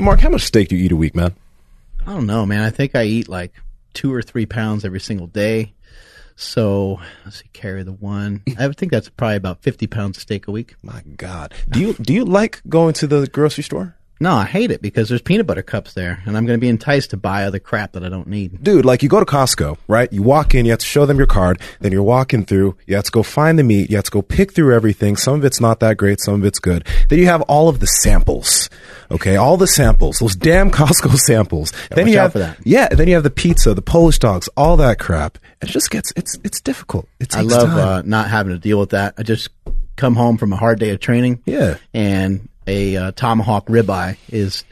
Hey, Mark, how much steak do you eat a week, man? I don't know, man. I think I eat like two or three pounds every single day. So let's see, carry the one. I would think that's probably about fifty pounds of steak a week. My God, do you do you like going to the grocery store? No, I hate it because there's peanut butter cups there, and I'm going to be enticed to buy other crap that I don't need. Dude, like you go to Costco, right? You walk in, you have to show them your card, then you're walking through, you have to go find the meat, you have to go pick through everything. Some of it's not that great, some of it's good. Then you have all of the samples. Okay, all the samples, those damn Costco samples. then watch you out have for that. Yeah, then you have the pizza, the Polish dogs, all that crap. It just gets it's it's difficult. It I love uh, not having to deal with that. I just come home from a hard day of training. Yeah. And a uh, tomahawk ribeye is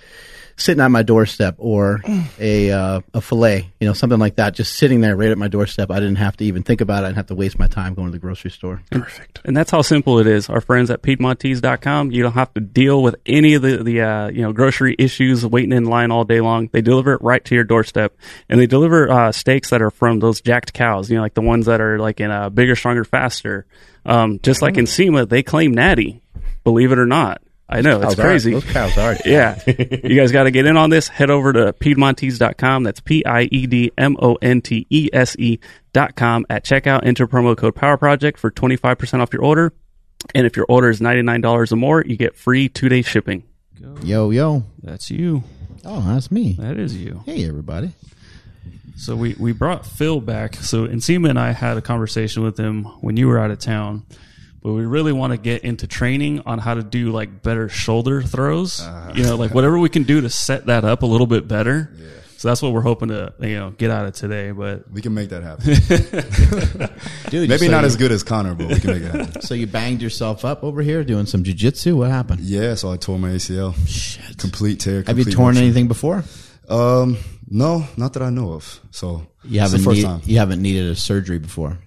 sitting at my doorstep or a uh, a fillet, you know, something like that, just sitting there right at my doorstep. I didn't have to even think about it. I didn't have to waste my time going to the grocery store. Perfect. And that's how simple it is. Our friends at Piedmontese.com, you don't have to deal with any of the, the uh, you know, grocery issues, waiting in line all day long. They deliver it right to your doorstep. And they deliver uh, steaks that are from those jacked cows, you know, like the ones that are like in uh, bigger, stronger, faster. Um, just like Nsima, they claim natty, believe it or not. I know, it's Cows are- crazy. those cows are. Yeah. you guys got to get in on this. Head over to Piedmontese.com. That's P I E D M O N T E S E dot com. At checkout, enter promo code Power Project for 25% off your order. And if your order is $99 or more, you get free two day shipping. Yo, yo. That's you. Oh, that's me. That is you. Hey, everybody. So we, we brought Phil back. So Nsima and I had a conversation with him when you were out of town. But we really want to get into training on how to do like better shoulder throws. you know, like whatever we can do to set that up a little bit better. So that's what we're hoping to you know get out of today. But We can make that happen. Dude, Maybe so not you- as good as Connor, but we can make it happen. So you banged yourself up over here doing some jujitsu? What happened? Yeah, so I tore my ACL. Shit. Complete tear. Have you torn rupture. anything before? Um, no, not that I know of. So You haven't the first need- time. you haven't needed a surgery before.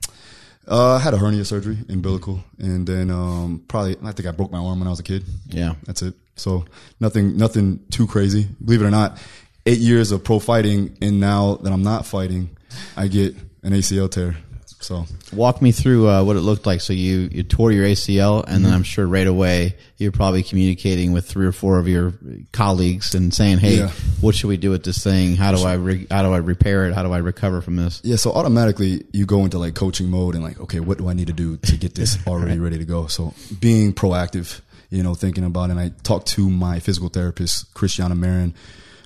Uh, I had a hernia surgery, umbilical, and then um, probably I think I broke my arm when I was a kid. Yeah. That's it. So nothing, nothing too crazy. Believe it or not, eight years of pro fighting, and now that I'm not fighting, I get an ACL tear. So Walk me through uh, what it looked like. So you, you tore your ACL, and Mm-hmm. then I'm sure right away you're probably communicating with three or four of your colleagues and saying, "Hey, Yeah. what should we do with this thing? How do I re- how do I repair it? How do I recover from this?" yeah, so automatically you go into like coaching mode and like, okay, what do I need to do to get this already ready to go? So being proactive, you know, thinking about it. And I talked to my physical therapist, Christiana Marin,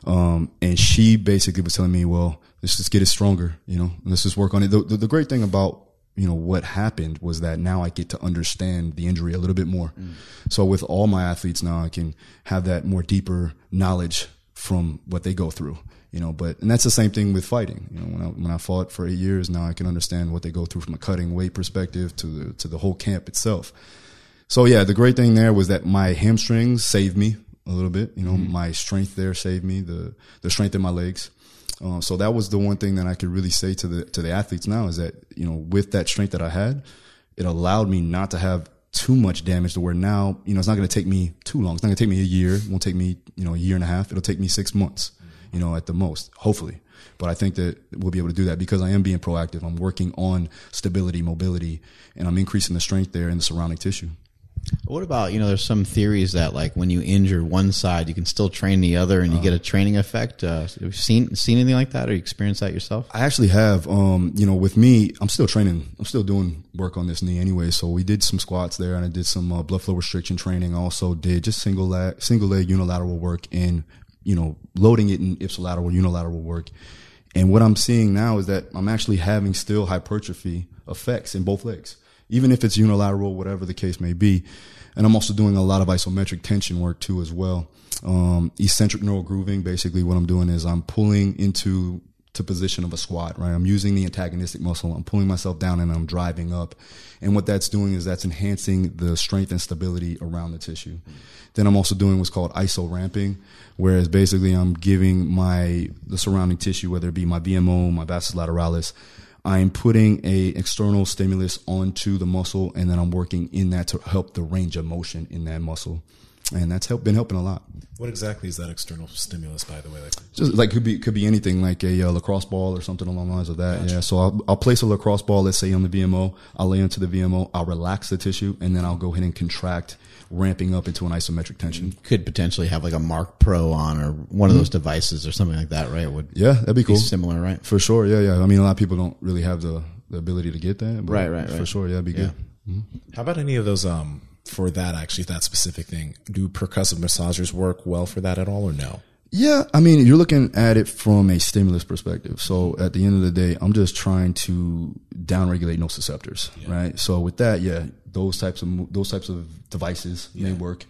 um, and she basically was telling me, well, let's just get it stronger, you know, let's just work on it. The, the, the great thing about you know what happened was that now I get to understand the injury a little bit more. Mm. So with all my athletes now, I can have that more deeper knowledge from what they go through. You know, but and that's the same thing with fighting. You know, when I when I fought for eight years, now I can understand what they go through from a cutting weight perspective to the to the whole camp itself. So yeah, the great thing there was that my hamstrings saved me a little bit. You know, mm. my strength there saved me the the strength in my legs. Uh, so that was the one thing that I could really say to the to the athletes now is that you know with that strength that I had, it allowed me not to have too much damage to where now you know it's not going to take me too long. It's not going to take me a year. It won't take me you know a year and a half. It'll take me six months, you know, at the most, hopefully. But I think that we'll be able to do that because I am being proactive. I'm working on stability, mobility, and I'm increasing the strength there in the surrounding tissue. What about you know? There's some theories that like when you injure one side, you can still train the other, and you get a training effect. Uh, have you seen seen anything like that, or you experienced that yourself? I actually have, um, you know, with me, I'm still training. I'm still doing work on this knee anyway. So we did some squats there, and I did some uh, blood flow restriction training. I Also, did just single leg, single leg unilateral work, and you know, loading it in ipsilateral unilateral work. And what I'm seeing now is that I'm actually having still hypertrophy effects in both legs, even if it's unilateral, whatever the case may be. And I'm also doing a lot of isometric tension work too, as well. Um, eccentric neural grooving. Basically, what I'm doing is I'm pulling into to position of a squat, right? I'm using the antagonistic muscle. I'm pulling myself down and I'm driving up. And what that's doing is that's enhancing the strength and stability around the tissue. Then I'm also doing what's called iso ramping, whereas basically I'm giving my, the surrounding tissue, whether it be my VMO, my vastus lateralis, I'm putting a external stimulus onto the muscle and then I'm working in that to help the range of motion in that muscle. and that's help, been helping a lot. What exactly is that external stimulus, by the way? Like, Just like could be could be anything like a uh, lacrosse ball or something along the lines of that. Yeah. So I'll, I'll place a lacrosse ball, let's say on the VMO. I'll lay into the VMO. I'll relax the tissue, and then I'll go ahead and contract, ramping up into an isometric tension. Could potentially have like a Marc Pro on or one of those devices or something like that, right? Would Yeah, that'd be be cool. similar, right? For sure. Yeah, yeah. I mean, a lot of people don't really have the, the ability to get that. But Right, right, For right. sure. Yeah, it'd be good. how about any of those? Um, for that actually, that specific thing, do percussive massagers work well for that at all, or no? Yeah, I mean, you're looking at it from a stimulus perspective. So at the end of the day, I'm just trying to downregulate nociceptors, right? So with that, yeah, those types of those types of devices may work.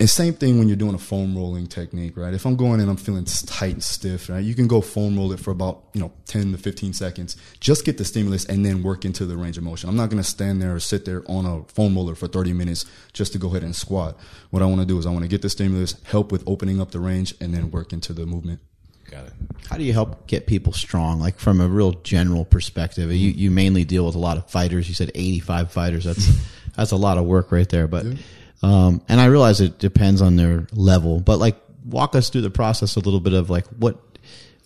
And same thing when you're doing a foam rolling technique, right? If I'm going and I'm feeling tight and stiff, right? You can go foam roll it for about, you know, 10 to 15 seconds. Just get the stimulus and then work into the range of motion. I'm not going to stand there or sit there on a foam roller for 30 minutes just to go ahead and squat. What I want to do is I want to get the stimulus, help with opening up the range and then work into the movement. Got it. How do you help get people strong? Like from a real general perspective, you, you mainly deal with a lot of fighters. You said 85 fighters. That's, that's a lot of work right there. But, um, and I realize it depends on their level, but like walk us through the process a little bit of like what,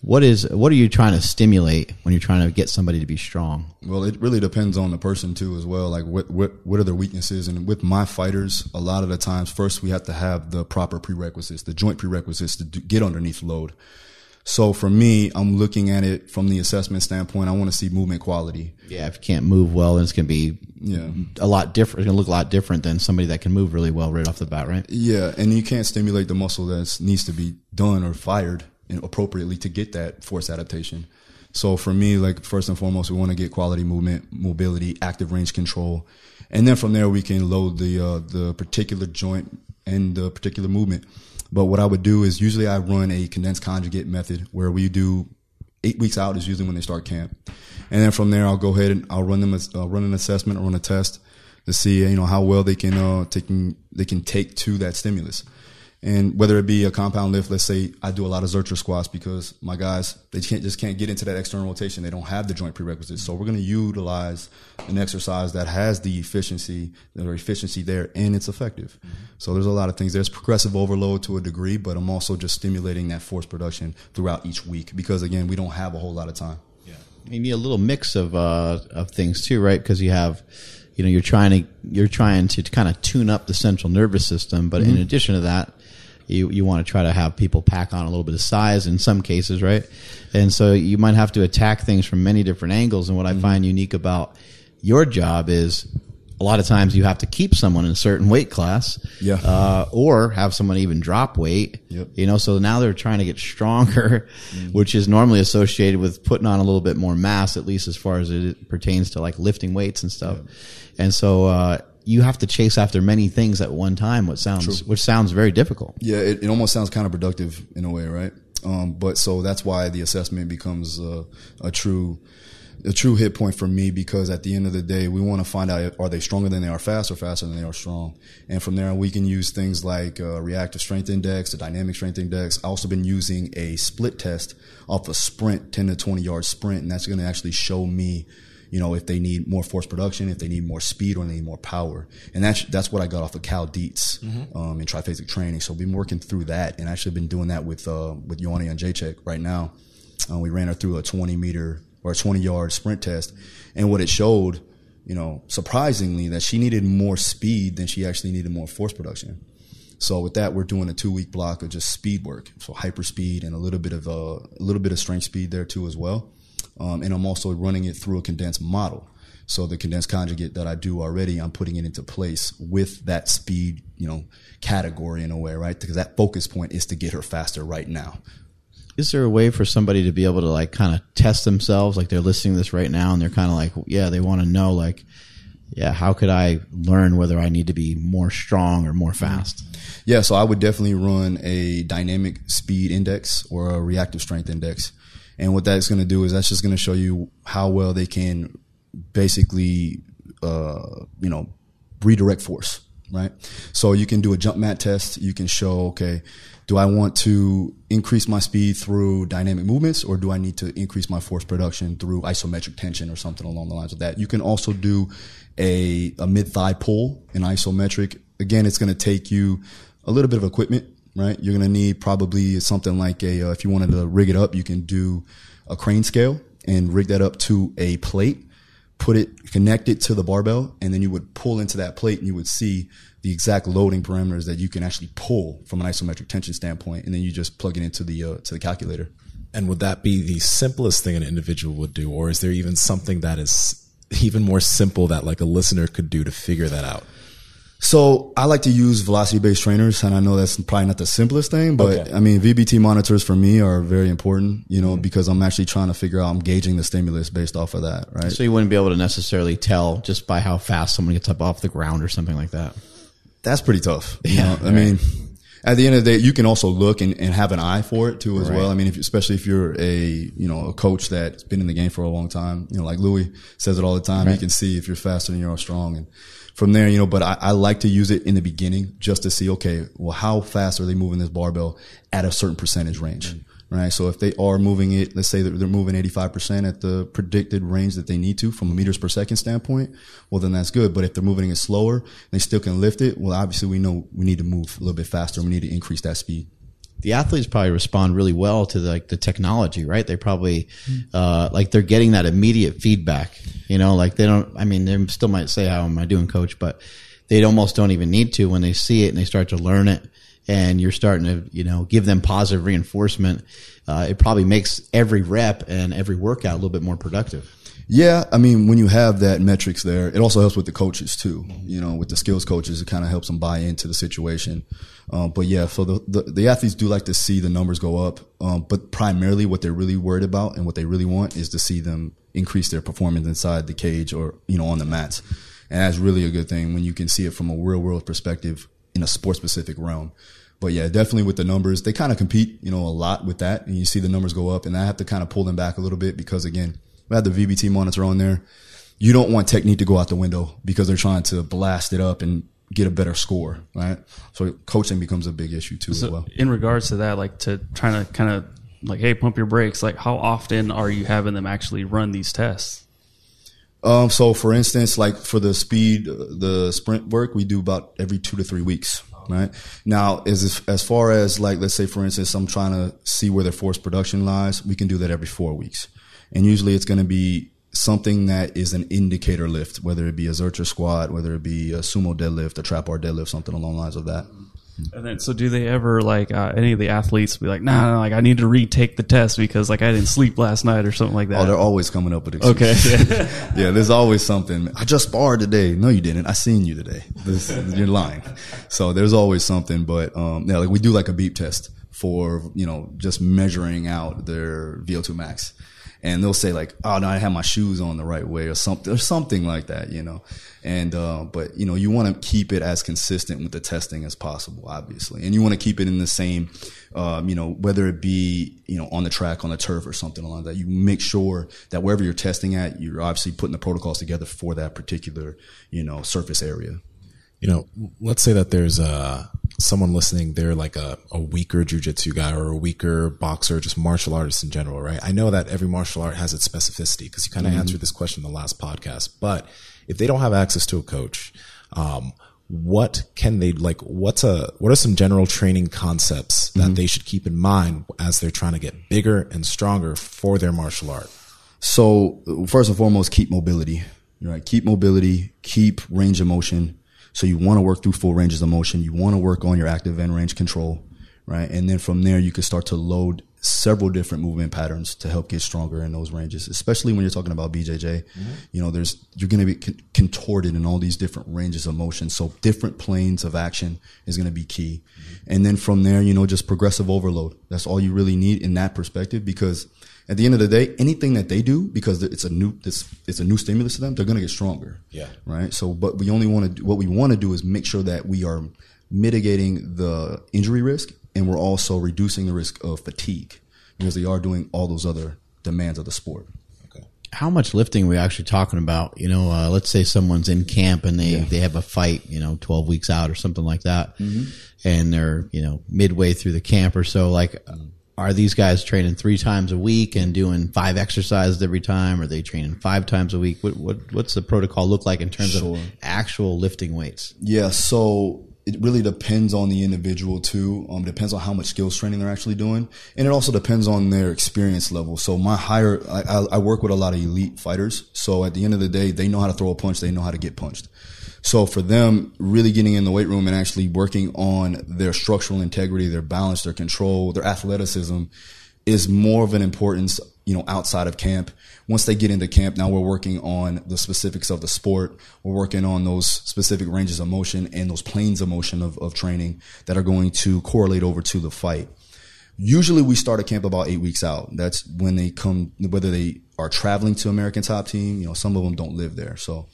what is, what are you trying to stimulate when you're trying to get somebody to be strong? Well, it really depends on the person too, as well. Like what what what are their weaknesses? And with my fighters, a lot of the times, first we have to have the proper prerequisites, the joint prerequisites to do, get underneath load. So for me, I'm looking at it from the assessment standpoint. I want to see movement quality. Yeah. If you can't move well, then it's going to be Yeah. a lot different. It's going to look a lot different than somebody that can move really well right off the bat, right? Yeah, and you can't stimulate the muscle that needs to be done or fired appropriately to get that force adaptation. So for me, like first and foremost, we want to get quality movement, mobility, active range control, and then from there we can load the uh, the particular joint and the particular movement. But what I would do is usually I run a condensed conjugate method where we do eight weeks out is usually when they start camp, and then from there I'll go ahead and I'll run them a, uh, run an assessment or run a test to see you know how well they can uh taking they can take to that stimulus. And whether it be a compound lift, let's say I do a lot of Zercher squats because my guys they can't just can't get into that external rotation. They don't have the joint prerequisites. So we're going to utilize an exercise that has the efficiency, the efficiency there, and it's effective. So there's a lot of things. There's progressive overload to a degree, but I'm also just stimulating that force production throughout each week because again, we don't have a whole lot of time. Yeah. You need a little mix of uh, of things too, right? Because you have, you know, you're trying to you're trying to kind of tune up the central nervous system, but in addition to that, you you want to try to have people pack on a little bit of size in some cases, right? And so you might have to attack things from many different angles. And what I find unique about your job is. A lot of times you have to keep someone in a certain weight class, Yeah. uh, or have someone even drop weight. Yep. You know, so now they're trying to get stronger, which is normally associated with putting on a little bit more mass, at least as far as it pertains to like lifting weights and stuff. And so, uh, you have to chase after many things at one time, which sounds, which sounds very difficult. Yeah, it, it almost sounds counterproductive in a way, right? Um, but so that's why the assessment becomes uh, a true a true hit point for me because at the end of the day, we want to find out are they stronger than they are fast or faster than they are strong. And from there, we can use things like uh, reactive strength index, the dynamic strength index. I've also been using a split test off a sprint, 10 to 20 yard sprint, and that's going to actually show me you know, if they need more force production, if they need more speed, or they need more power. And that's that's what I got off of Cal Dietz um, in triphasic training. So we've been working through that, and actually been doing that with uh, with Joanna Jedrzejczyk right now. Uh, we ran her through a 20 meter or a 20 yard sprint test, and what it showed, you know, surprisingly, that she needed more speed than she actually needed more force production. So with that, we're doing a two week block of just speed work, so hyper speed and a little bit of uh, a little bit of strength speed there too as well. Um, and I'm also running it through a condensed model. So the condensed conjugate that I do already, I'm putting it into place with that speed, you know, category in a way, right? Because that focus point is to get her faster right now. Is there a way for somebody to be able to like kind of test themselves? Like they're listening to this right now and they're kind of like, yeah, they want to know like, yeah, how could I learn whether I need to be more strong or more fast? Yeah, so I would definitely run a dynamic speed index or a reactive strength index. And what that's going to do is that's just going to show you how well they can basically, uh, you know, redirect force, right? So you can do a jump mat test. You can show, okay, do I want to increase my speed through dynamic movements or do I need to increase my force production through isometric tension or something along the lines of that? You can also do a, a mid thigh pull in isometric. Again, it's going to take you a little bit of equipment, right? You're going to need probably something like a, uh, if you wanted to rig it up, you can do a crane scale and rig that up to a plate, put it, connect it to the barbell, and then you would pull into that plate and you would see the exact loading parameters that you can actually pull from an isometric tension standpoint. And then you just plug it into the, uh, to the calculator. And would that be the simplest thing an individual would do, or is there even something that is even more simple that like a listener could do to figure that out? So I like to use velocity based trainers, and I know that's probably not the simplest thing, but Okay. I mean VBT monitors for me are very important, you know, mm-hmm. because I'm actually trying to figure out I'm gauging the stimulus based off of that, right? So you wouldn't be able to necessarily tell just by how fast someone gets up off the ground or something like that. that's pretty tough. You Yeah, know? I mean, at the end of the day, you can also look and, and have an eye for it too as Right. well. I mean, if, especially if you're a, you know, a coach that's been in the game for a long time, you know, like Louis says it all the time. You can see if you're faster than you're strong. And from there, you know, but I, I like to use it in the beginning just to see, okay, well, how fast are they moving this barbell at a certain percentage range? Right. So if they are moving it, let's say that they're moving 85% at the predicted range that they need to from a meters per second standpoint, well, then that's good. But if they're moving it slower, they still can lift it. Well, obviously we know we need to move a little bit faster. We need to increase that speed. The athletes probably respond really well to like the technology, right? They probably, uh, like they're getting that immediate feedback, you know, like they don't, I mean, they still might say, how am I doing coach? But they almost don't even need to when they see it and they start to learn it and you're starting to, you know, give them positive reinforcement. Uh, it probably makes every rep and every workout a little bit more productive. Yeah, I mean, when you have that metrics there, it also helps with the coaches too. You know, with the skills coaches, it kind of helps them buy into the situation. Um, but yeah, so the, the the athletes do like to see the numbers go up. Um, but primarily, what they're really worried about and what they really want is to see them increase their performance inside the cage or you know on the mats. And that's really a good thing when you can see it from a real world perspective in a sport specific realm. But yeah, definitely with the numbers, they kind of compete, you know, a lot with that. And you see the numbers go up and I have to kind of pull them back a little bit because again, we had the VBT monitor on there. You don't want technique to go out the window because they're trying to blast it up and get a better score, right? So coaching becomes a big issue too So as well. in regards to that, like to trying to kind of like, hey, pump your brakes. Like, how often are you having them actually run these tests? Um, so for instance, like for the speed, uh, the sprint work, we do about every two to three weeks. Right now, as as far as like, let's say for instance, I'm trying to see where their force production lies. We can do that every four weeks, and usually it's going to be something that is an indicator lift, whether it be a Zercher squat, whether it be a sumo deadlift, a trap bar deadlift, something along the lines of that. And then, so do they ever like uh, any of the athletes be like, nah, nah, like I need to retake the test because like I didn't sleep last night or something like that? Oh, they're always coming up with excuses. Okay. yeah, there's always something. I just sparred today. No, you didn't. I seen you today. This, you're lying. So there's always something, but, um, yeah, like we do like a beep test for, you know, just measuring out their VO2 max. And they'll say like, oh no, I have my shoes on the right way or something, or something like that, you know. And, uh, but you know, you want to keep it as consistent with the testing as possible, obviously. And you want to keep it in the same, um, you know, whether it be, you know, on the track, on the turf or something along that. You make sure that wherever you're testing at, you're obviously putting the protocols together for that particular, you know, surface area. you know, let's say that there's uh, someone listening, they're like a, a weaker jujitsu guy or a weaker boxer, just martial artist in general, right? I know that every martial art has its specificity because you kind of answered this question in the last podcast. But if they don't have access to a coach, um, what can they like? What's a what are some general training concepts that they should keep in mind as they're trying to get bigger and stronger for their martial art? So first and foremost, keep mobility, right? Keep mobility, keep range of motion. So you want to work through full ranges of motion. You want to work on your active end range control, right? And then from there, you can start to load several different movement patterns to help get stronger in those ranges, especially when you're talking about BJJ. Mm-hmm. You know, there's, you're going to be con- contorted in all these different ranges of motion. So different planes of action is going to be key. Mm-hmm. And then from there, you know, just progressive overload. That's all you really need in that perspective because at the end of the day, anything that they do, because it's a new, it's, it's a new stimulus to them, they're going to get stronger. Yeah. Right. So, but we only want to what we want to do is make sure that we are mitigating the injury risk and we're also reducing the risk of fatigue because they are doing all those other demands of the sport. Okay. How much lifting are we actually talking about? You know, uh, let's say someone's in camp and they, they have a fight, you know, 12 weeks out or something like that. And they're, you know, midway through the camp or so. Like, uh, are these guys training three times a week and doing five exercises every time? Are they training five times a week? What, what, what's the protocol look like in terms Sure. of actual lifting weights? Yeah. So it really depends on the individual too. Um, depends on how much skills training they're actually doing, and it also depends on their experience level. So my higher, I, I, I work with a lot of elite fighters. So at the end of the day, they know how to throw a punch. They know how to get punched. So for them, really getting in the weight room and actually working on their structural integrity, their balance, their control, their athleticism is more of an importance, you know, outside of camp. Once they get into camp, now we're working on the specifics of the sport. We're working on those specific ranges of motion and those planes of motion of, of training that are going to correlate over to the fight. Usually we start a camp about eight weeks out. That's when they come, whether they are traveling to American Top Team, you know, some of them don't live there. So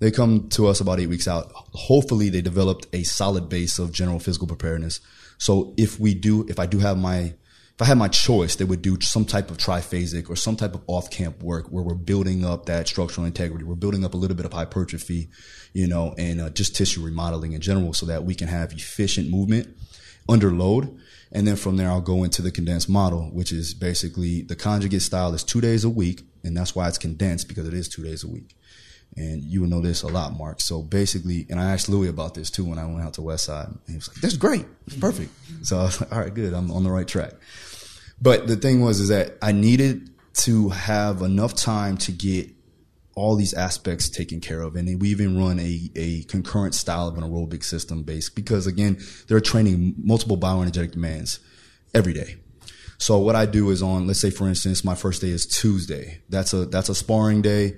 they come to us about eight weeks out. Hopefully, they developed a solid base of general physical preparedness. So if we do, if I do have my, if I had my choice, they would do some type of triphasic or some type of off camp work where we're building up that structural integrity. We're building up a little bit of hypertrophy, you know, and uh, just tissue remodeling in general so that we can have efficient movement under load. And then from there, I'll go into the condensed model, which is basically the conjugate style is two days a week. And that's why it's condensed because it is two days a week and you would know this a lot, Mark. So basically, and I asked Louis about this too when I went out to Westside, and he was like, "That's great, it's perfect." So I was like, "All right, good, I'm on the right track." But the thing was, is that I needed to have enough time to get all these aspects taken care of, and we even run a, a concurrent style of an aerobic system based because again, they're training multiple bioenergetic demands every day. So what I do is on, let's say for instance, my first day is Tuesday. That's a that's a sparring day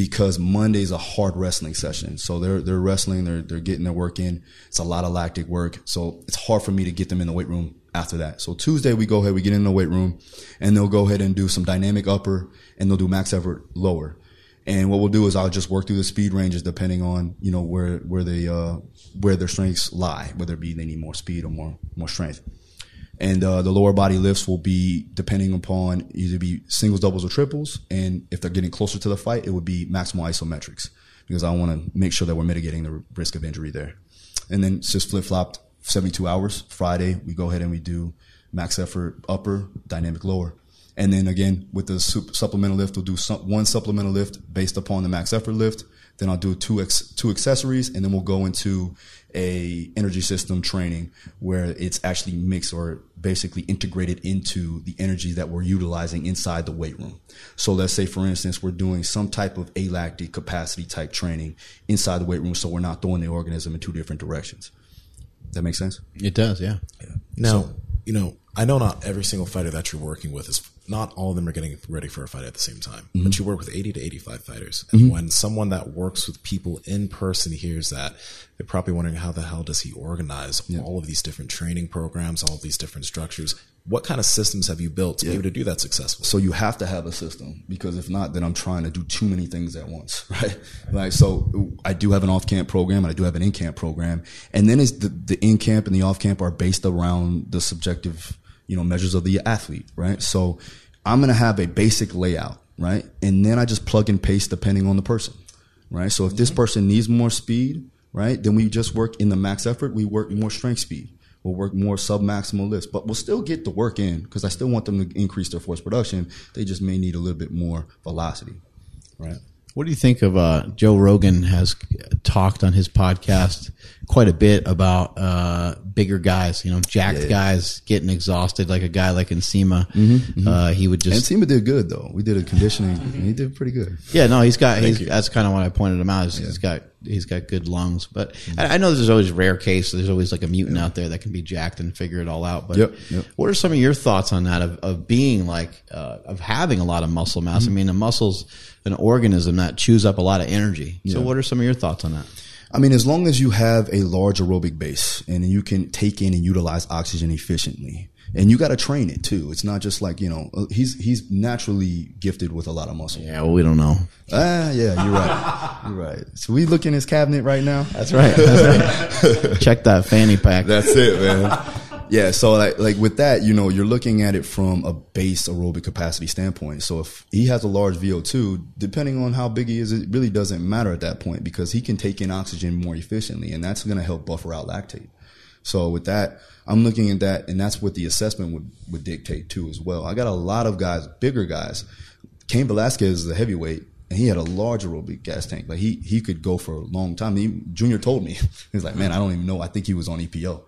because Monday's a hard wrestling session. So they're they're wrestling, they're they're getting their work in. It's a lot of lactic work. So it's hard for me to get them in the weight room after that. So Tuesday we go ahead, we get in the weight room and they'll go ahead and do some dynamic upper and they'll do max effort lower. And what we'll do is I'll just work through the speed ranges depending on, you know, where where they uh where their strengths lie, whether it be they need more speed or more more strength and uh, the lower body lifts will be depending upon either be singles, doubles, or triples. And if they're getting closer to the fight, it would be maximal isometrics because I want to make sure that we're mitigating the risk of injury there. And then it's just flip flopped 72 hours. Friday, we go ahead and we do max effort upper, dynamic lower. And then again, with the supplemental lift, we'll do one supplemental lift based upon the max effort lift. Then I'll do two ex, two accessories, and then we'll go into a energy system training where it's actually mixed or basically integrated into the energy that we're utilizing inside the weight room. So let's say, for instance, we're doing some type of alactic capacity type training inside the weight room, so we're not throwing the organism in two different directions. That makes sense. It does, yeah. yeah. Now, so, you know, I know not every single fighter that you're working with is not all of them are getting ready for a fight at the same time, mm-hmm. but you work with 80 to 85 fighters. And mm-hmm. when someone that works with people in person hears that, they're probably wondering how the hell does he organize yeah. all of these different training programs, all of these different structures? What kind of systems have you built to yeah. be able to do that successfully? So you have to have a system because if not, then I'm trying to do too many things at once, right? Like, so I do have an off camp program and I do have an in camp program. And then is the, the in camp and the off camp are based around the subjective you know, measures of the athlete, right? So I'm going to have a basic layout, right? And then I just plug and paste depending on the person, right? So if this mm-hmm. person needs more speed, right, then we just work in the max effort. We work more strength speed. We'll work more sub maximal lifts, but we'll still get the work in because I still want them to increase their force production. They just may need a little bit more velocity, right? What do you think of uh, Joe Rogan has talked on his podcast quite a bit about uh, bigger guys, you know, jacked yeah. guys getting exhausted, like a guy like Nsima. Mm-hmm, mm-hmm. Uh, he would just Nsima did good though. We did a conditioning. he did pretty good. Yeah, no, he's got. He's, that's kind of what I pointed him out. Is yeah. He's got he's got good lungs, but mm-hmm. I, I, know there's always rare case. There's always like a mutant yeah. out there that can be jacked and figure it all out. But yep, yep. what are some of your thoughts on that of, of being like uh, of having a lot of muscle mass? I mm-hmm. mean, the muscle's an organism that chews up a lot of energy. So, what are some of your thoughts on that? I mean, as long as you have a large aerobic base and you can take in and utilize oxygen efficiently, and you got to train it too. It's not just like you know uh, he's he's naturally gifted with a lot of muscle. Yeah, well, we don't know. Ah, yeah, you're right. you're right. So we look in his cabinet right now. That's right. That's right. Check that fanny pack. That's it, man. Yeah, so like like with that, you know, you're looking at it from a base aerobic capacity standpoint. So if he has a large VO2, depending on how big he is, it really doesn't matter at that point because he can take in oxygen more efficiently, and that's going to help buffer out lactate. So with that, I'm looking at that, and that's what the assessment would would dictate too as well. I got a lot of guys, bigger guys. Cain Velasquez is a heavyweight, and he had a large aerobic gas tank. Like he he could go for a long time. He, Junior told me he's like, man, I don't even know. I think he was on EPO.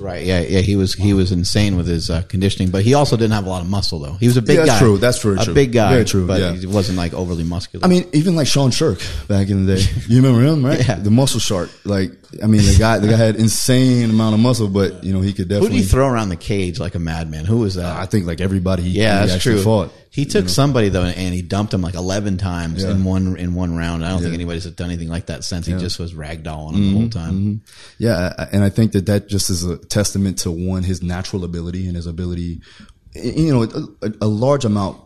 Right. Yeah. Yeah. He was he was insane with his uh, conditioning, but he also didn't have a lot of muscle though. He was a big Yeah, that's guy. true. That's very a true. big guy. Very true, But yeah. he wasn't like overly muscular. I mean, even like Sean Sherk back in the day. You remember him, right? Yeah. The muscle shark. Like, I mean, the guy, the guy had insane amount of muscle, but you know, he could definitely. who did he throw around the cage like a madman? Who was that? I think like everybody he, yeah, he that's actually true. fought. He took somebody though, and he dumped him like eleven times Yeah. in one in one round. I don't think anybody's done anything like that since. He just was ragdolling him the whole mm-hmm. time. Mm-hmm. Yeah, and I think that that just is a testament to one his natural ability and his ability. You know, a, a large amount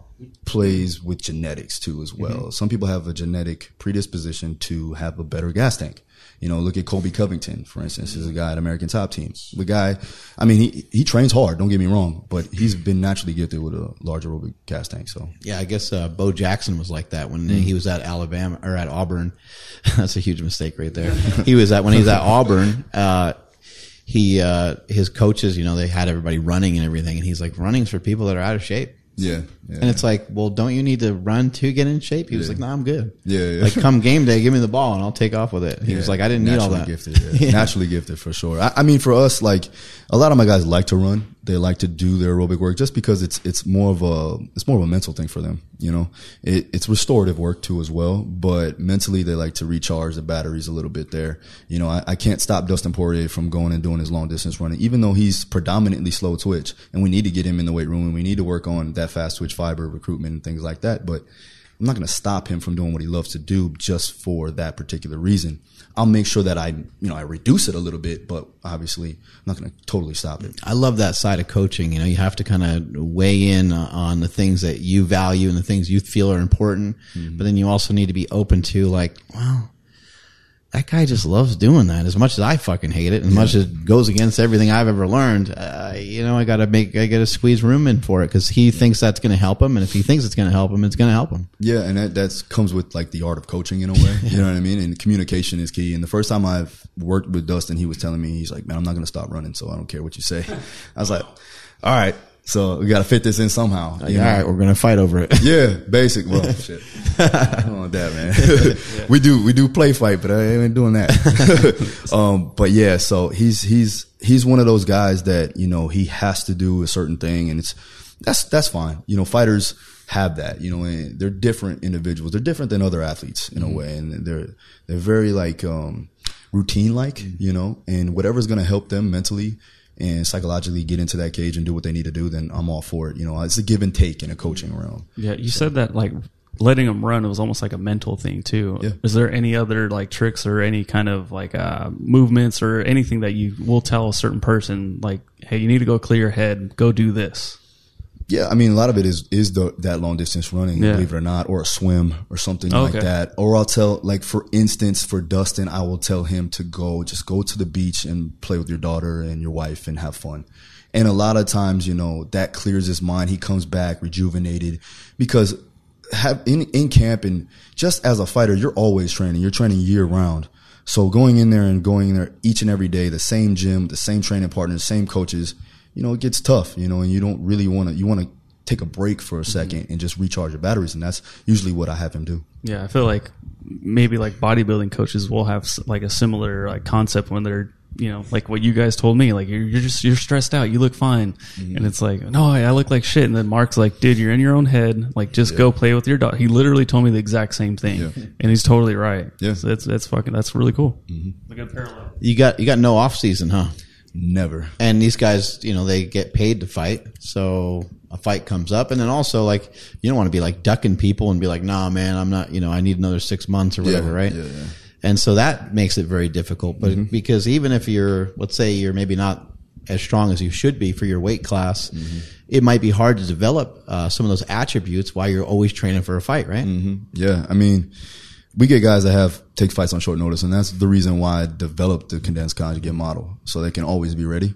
plays with genetics too as well. Mm-hmm. Some people have a genetic predisposition to have a better gas tank. You know, look at Colby Covington, for instance, is a guy at American Top Team. The guy, I mean, he he trains hard. Don't get me wrong, but he's been naturally gifted with a large aerobic gas tank. So Yeah, I guess uh, Bo Jackson was like that when Mm. he was at Alabama or at Auburn. That's a huge mistake right there. he was at when he was at Auburn. Uh, he uh, his coaches, you know, they had everybody running and everything, and he's like, "Running's for people that are out of shape." Yeah, yeah. And it's like, well, don't you need to run to get in shape? He was like, no, I'm good. Yeah, yeah. Like, come game day, give me the ball and I'll take off with it. He was like, I didn't need all naturally that. Gifted, yeah. Naturally gifted for sure. I, I mean, for us, like a lot of my guys like to run. They like to do their aerobic work just because it's it's more of a it's more of a mental thing for them. You know, it, it's restorative work too as well. But mentally, they like to recharge the batteries a little bit there. You know, I, I can't stop Dustin Poirier from going and doing his long distance running, even though he's predominantly slow twitch, and we need to get him in the weight room and we need to work on that fast twitch fiber recruitment and things like that. But I'm not going to stop him from doing what he loves to do just for that particular reason. I'll make sure that I, you know, I reduce it a little bit, but obviously I'm not going to totally stop it. I love that side of coaching. You know, you have to kind of weigh in on the things that you value and the things you feel are important. Mm-hmm. But then you also need to be open to like, well, that guy just loves doing that as much as I fucking hate it, as much as it goes against everything I've ever learned. Uh, you know, I got to make, I got to squeeze room in for it because he thinks that's going to help him. And if he thinks it's going to help him, it's going to help him. Yeah, and that that's comes with like the art of coaching in a way. You know what I mean? And communication is key. And the first time I've worked with Dustin, he was telling me, he's like, "Man, I'm not going to stop running, so I don't care what you say." I was like, "All right, so we got to fit this in somehow." you All right, we're going to fight over it. Yeah, basic. Well, shit. I don't want that, man. we do we do play fight, but I ain't doing that. um, but yeah, so he's he's he's one of those guys that you know he has to do a certain thing, and it's that's that's fine. You know, fighters have that. You know, and they're different individuals. They're different than other athletes in a way, and they're they're very like um, routine like. You know, and whatever's going to help them mentally and psychologically get into that cage and do what they need to do, then I'm all for it. You know, it's a give and take in a coaching realm. Yeah, you said that like letting them run it was almost like a mental thing too. Yeah. Is there any other like tricks or any kind of like uh, movements or anything that you will tell a certain person like, hey, you need to go clear your head, go do this? Yeah, I mean, a lot of it is is the that long distance running, Yeah. believe it or not, or a swim or something Okay. like that. Or I'll tell, like for instance, for Dustin, I will tell him to go, just go to the beach and play with your daughter and your wife and have fun. And a lot of times, you know, that clears his mind. He comes back rejuvenated because have in in camp and just as a fighter, you're always training. You're training year round. So going in there and going in there each and every day, the same gym, the same training partners, same coaches, you know, it gets tough, you know, and you don't really want to, you want to take a break for a 2nd and just recharge your batteries. And that's usually what I have him do. Yeah, I feel like maybe like bodybuilding coaches will have like a similar like concept when they're you know like what you guys told me like you're, you're just you're stressed out you look fine Mm-hmm. and it's like no I, I look like shit and then Mark's like dude you're in your own head like just go play with your dog he literally told me the exact same thing Yeah. and he's totally right Yeah. so that's that's fucking that's really cool Mm-hmm. a good parallel You got, you got no off season, huh? Never. and these guys, you know, they get paid to fight. So a fight comes up, and then also like you don't want to be like ducking people and be like, "Nah, man, I'm not." You know, I need another six months or whatever, Yeah, right? yeah, yeah. And so that makes it very difficult. But mm-hmm. because even if you're, let's say you're maybe not as strong as you should be for your weight class, mm-hmm. it might be hard to develop uh, some of those attributes while you're always training for a fight, right? Mm-hmm. Yeah. I mean, we get guys that have take fights on short notice, and that's the reason why I developed the condensed conjugate model so they can always be ready.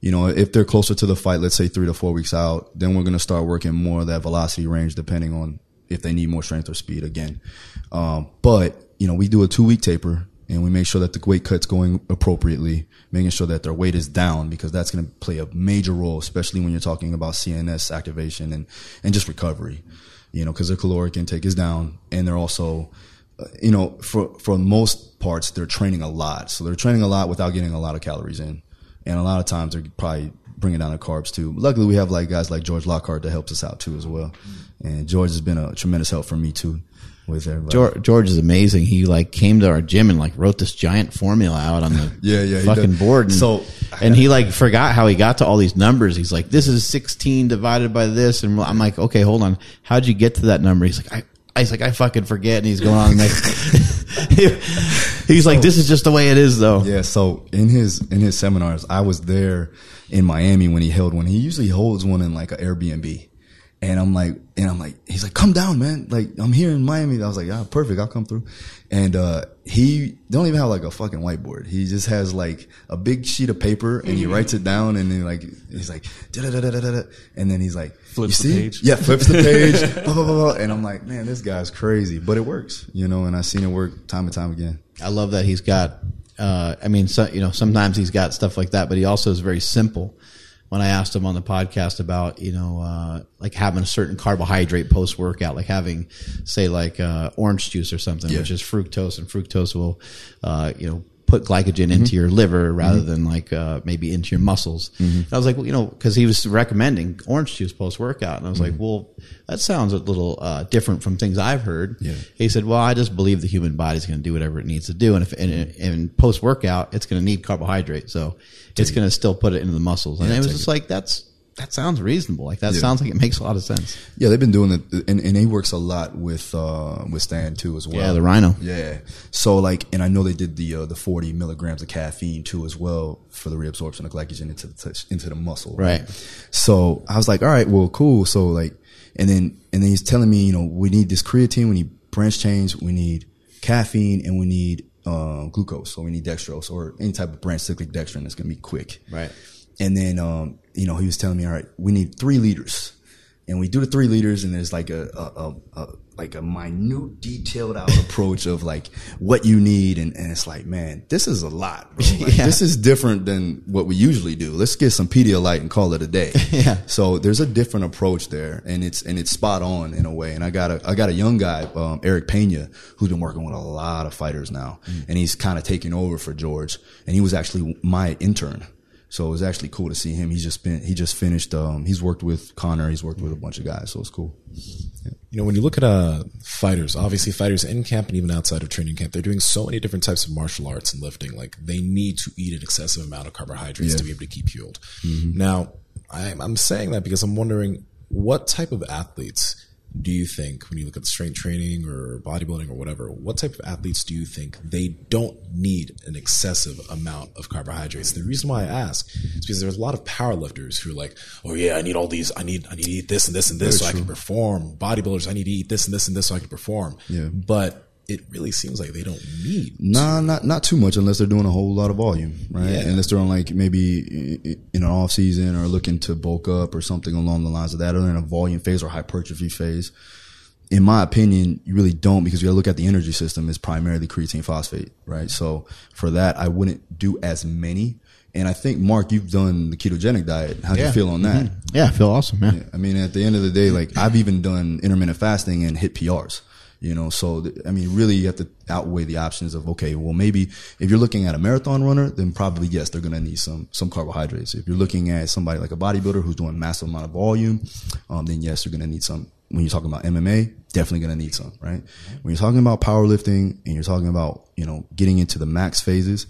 You know, if they're closer to the fight, let's say three to four weeks out, then we're going to start working more of that velocity range depending on if they need more strength or speed again. Um, but, you know, we do a two week taper and we make sure that the weight cut's going appropriately, making sure that their weight is down because that's going to play a major role, especially when you're talking about CNS activation and, and just recovery, you know, because their caloric intake is down and they're also, you know, for, for most parts, they're training a lot. So they're training a lot without getting a lot of calories in. And a lot of times they're probably bringing down their carbs too. Luckily, we have like guys like George Lockhart that helps us out too as well. And George has been a tremendous help for me too with everybody. George, George is amazing. He like came to our gym and like wrote this giant formula out on the Yeah, yeah, fucking board. And, So- and he like forgot how he got to all these numbers. He's like, this is 16 divided by this. And I'm like, okay, hold on. How'd you get to that number? He's like, I, Was like, I fucking forget. And he's going on next. he's like, this is just the way it is though. Yeah, so in his in his seminars, I was there in Miami when he held one. He usually holds one in like an Airbnb. And I'm like, and I'm like, he's like, come down, man. Like, I'm here in Miami. I was like, yeah, perfect. I'll come through. And, uh, he don't even have like a fucking whiteboard. He just has like a big sheet of paper and he writes it down and then like, he's like, da da da da da da. And then he's like, Flips you the page. Yeah, flips the page. blah, blah, blah, blah. And I'm like, man, this guy's crazy, but it works, you know, and I've seen it work time and time again. I love that he's got. Uh, I mean, so, you know, sometimes he's got stuff like that, but he also is very simple. When I asked him on the podcast about, you know, uh, like having a certain carbohydrate post workout, like having, say, like uh, orange juice or something, Yeah. which is fructose, and fructose will, uh, you know, put glycogen into your liver rather than like uh, maybe into your muscles. And I was like, well, you know, because he was recommending orange juice post workout, and I was like, well, that sounds a little uh, different from things I've heard. Yeah. He said, "Well, I just believe the human body's going to do whatever it needs to do, and if and, and post workout, it's going to need carbohydrate, so it's going to still put it into the muscles." And it was just like that's that sounds reasonable. Like that Yeah. sounds like it makes a lot of sense. Yeah, they've been doing it, and, and he works a lot with uh with Stan too as well. Yeah, the Rhino. Yeah, so like, and I know they did the uh, the forty milligrams of caffeine too as well for the reabsorption of glycogen into the touch, into the muscle. Right. So I was like, all right, well, cool. So like, and then and then he's telling me, you know, we need this creatine, we need branch chains, we need caffeine, and we need uh, glucose. So we need dextrose or any type of branch cyclic dextrin that's gonna be quick. Right. And then, um, you know, he was telling me, all right, we need three leaders. And we do the three leaders and there's like a, a, a, a like a minute detailed out approach of like what you need. And, and it's like, man, this is a lot. Like, Yeah. This is different than what we usually do. Let's get some Pedialyte and call it a day. Yeah. So there's a different approach there and it's, and it's spot on in a way. And I got a, I got a young guy, um, Eric Pena, who's been working with a lot of fighters now. And he's kind of taking over for George. And he was actually my intern. So it was actually cool to see him. He's just been, he just finished, um, he's worked with Connor. He's worked with a bunch of guys. So it's cool. You know, when you look at uh, fighters, obviously fighters in camp and even outside of training camp, they're doing so many different types of martial arts and lifting. Like they need to eat an excessive amount of carbohydrates to be able to keep fueled. Now, I'm, I'm saying that because I'm wondering what type of athletes do you think when you look at strength training or bodybuilding or whatever, what type of athletes do you think they don't need an excessive amount of carbohydrates? The reason why I ask is because there's a lot of powerlifters who are like, oh yeah, I need all these, I need, I need to eat this and this and this so I can perform. Bodybuilders, I need to eat this and this and this so I can perform. Yeah. But it really seems like they don't need. Nah, not not too much unless they're doing a whole lot of volume, right? Yeah. Unless they're on like maybe i- i- in an off season or looking to bulk up or something along the lines of that, or they're in a volume phase or hypertrophy phase. In my opinion, you really don't because you got to look at the energy system is primarily creatine phosphate, right? So for that, I wouldn't do as many. And I think Mark, you've done the ketogenic diet. How do Yeah. you feel on that? Mm-hmm. Yeah, I feel awesome. Yeah. I mean, at the end of the day, like I've even done intermittent fasting and hit PRs. You know, so I mean, really, you have to outweigh the options of okay, well, maybe if you're looking at a marathon runner, then probably yes, they're gonna need some some carbohydrates. If you're looking at somebody like a bodybuilder who's doing massive amount of volume, um, then yes, you're gonna need some. When you're talking about MMA, definitely gonna need some, right? When you're talking about powerlifting and you're talking about you know getting into the max phases,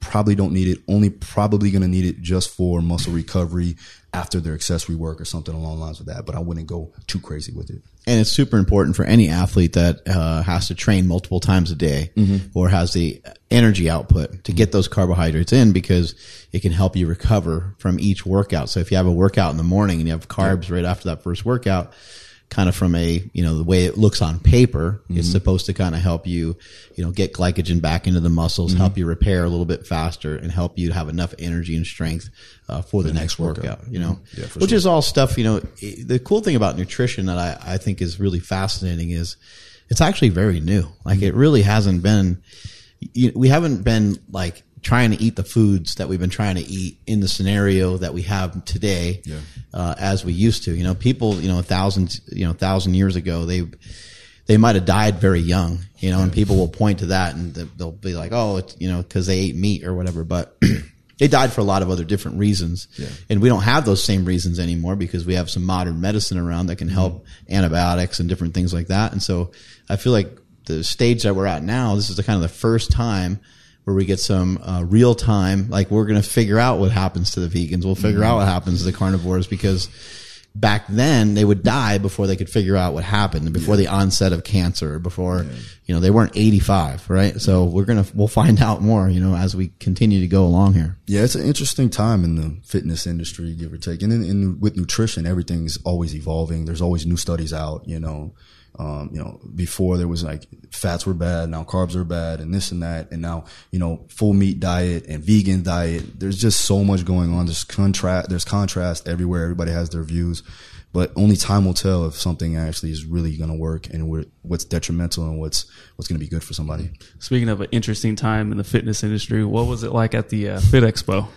probably don't need it. Only probably going to need it just for muscle recovery after their accessory work or something along the lines of that. But I wouldn't go too crazy with it. and it's super important for any athlete that uh, has to train multiple times a day or has the energy output to get those carbohydrates in because it can help you recover from each workout. So if you have a workout in the morning and you have carbs right after that first workout, kind of from a you know the way it looks on paper, it's supposed to kind of help you you know get glycogen back into the muscles, help you repair a little bit faster, and help you have enough energy and strength uh, for the, next, workout. You know, Yeah, which sure. is all stuff. You know, the cool thing about nutrition that I, I think is really fascinating is it's actually very new. Like it really hasn't been. you, we haven't been like trying to eat the foods that we've been trying to eat in the scenario that we have today, Yeah. uh, as we used to. You know, people, you know, thousands, you know, thousand years ago, they they might have died very young, you know, and people will point to that and they'll be like, oh, it's, you know, because they ate meat or whatever, but. They died for a lot of other different reasons, and we don't have those same reasons anymore because we have some modern medicine around that can help antibiotics and different things like that. And so, I feel like the stage that we're at now, this is the kind of the first time where we get some uh, real time. Like we're going to figure out what happens to the vegans. We'll figure out what happens to the carnivores because back then they would die before they could figure out what happened before the onset of cancer before you know they weren't 85 right so we're gonna we'll find out more you know as we continue to go along here Yeah, it's an interesting time in the fitness industry, give or take. And in, in with nutrition, everything's always evolving. There's always new studies out. You know, um, you know, before there was like fats were bad, now carbs are bad, and this and that, and now you know, full meat diet and vegan diet. There's just so much going on. There's contrast. There's contrast everywhere. Everybody has their views. But only time will tell if something actually is really going to work and what's detrimental and what's what's going to be good for somebody. Speaking of an interesting time in the fitness industry, what was it like at the uh, Fit Expo?